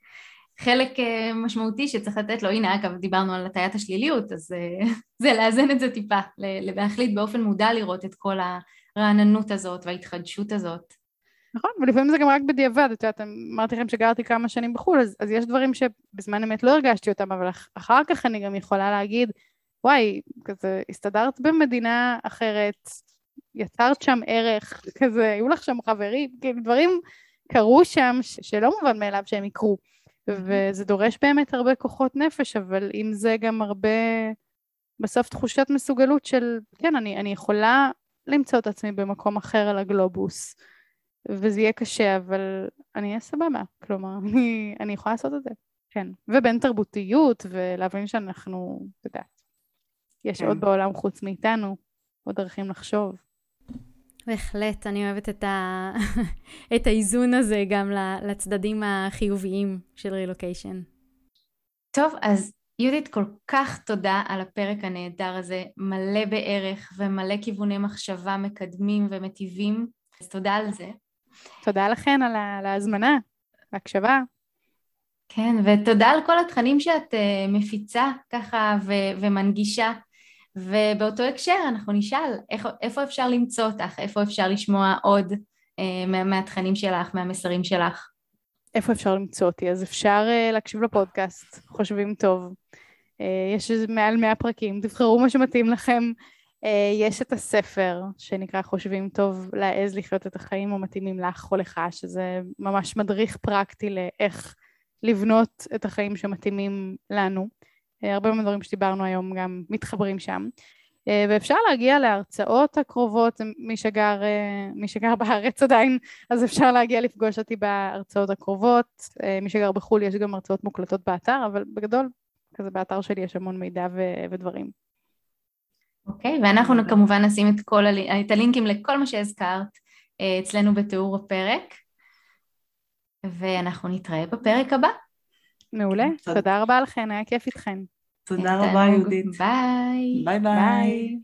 חלק אה, משמעותי שצריך לתת לו, הנה אגב דיברנו על הטיית השליליות, אז אה, <laughs> זה לאזן את זה טיפה, להחליט באופן מודע לראות את כל הרעננות הזאת וההתחדשות הזאת. נכון, ולפעמים זה גם רק בדיעבד, את יודעת, אמרתי לכם שגרתי כמה שנים בחו"ל, אז, אז יש דברים שבזמן אמת לא הרגשתי אותם, אבל אחר כך אני גם יכולה להגיד, וואי, כזה, הסתדרת במדינה אחרת, יצרת שם ערך, כזה, היו לך שם חברים, כאילו דברים קרו שם ש- שלא מובן מאליו שהם יקרו, וזה דורש באמת הרבה כוחות נפש, אבל עם זה גם הרבה, בסוף תחושת מסוגלות של, כן, אני, אני יכולה למצוא את עצמי במקום אחר על הגלובוס. וזה יהיה קשה, אבל אני אהיה סבבה, כלומר, <laughs> אני, אני יכולה לעשות את זה, כן. ובין תרבותיות, ולהבין שאנחנו, את יודעת, יש כן. עוד בעולם חוץ מאיתנו, עוד דרכים לחשוב. בהחלט, אני אוהבת את, ה... <laughs> את האיזון הזה גם לצדדים החיוביים של רילוקיישן. טוב, אז יהודית, כל כך תודה על הפרק הנהדר הזה, מלא בערך ומלא כיווני מחשבה מקדמים ומטיבים, אז תודה על זה. תודה לכן על ההזמנה, ההקשבה. כן, ותודה על כל התכנים שאת uh, מפיצה ככה ו- ומנגישה. ובאותו הקשר אנחנו נשאל איך, איפה אפשר למצוא אותך, איפה אפשר לשמוע עוד מה, מהתכנים שלך, מהמסרים שלך. איפה אפשר למצוא אותי? אז אפשר uh, להקשיב לפודקאסט, חושבים טוב. Uh, יש מעל 100 פרקים, תבחרו מה שמתאים לכם. Uh, יש את הספר שנקרא חושבים טוב, להעז לחיות את החיים המתאימים לך או לך, שזה ממש מדריך פרקטי לאיך לבנות את החיים שמתאימים לנו. אה, הרבה מהדברים שדיברנו היום גם מתחברים שם. אה, ואפשר להגיע להרצאות הקרובות, מי שגר, אה, מי שגר בארץ עדיין, אז אפשר להגיע לפגוש אותי בהרצאות הקרובות. מי שגר בחו"ל יש גם הרצאות מוקלטות באתר, אבל בגדול, כזה באתר שלי יש המון מידע ו- ודברים. אוקיי, okay, ואנחנו כמובן נשים את, כל ה- את הלינקים לכל מה שהזכרת אצלנו בתיאור הפרק. ואנחנו נתראה בפרק הבא. מעולה, תודה רבה לכן, היה כיף איתכן. תודה רבה יהודית. bye. bye bye.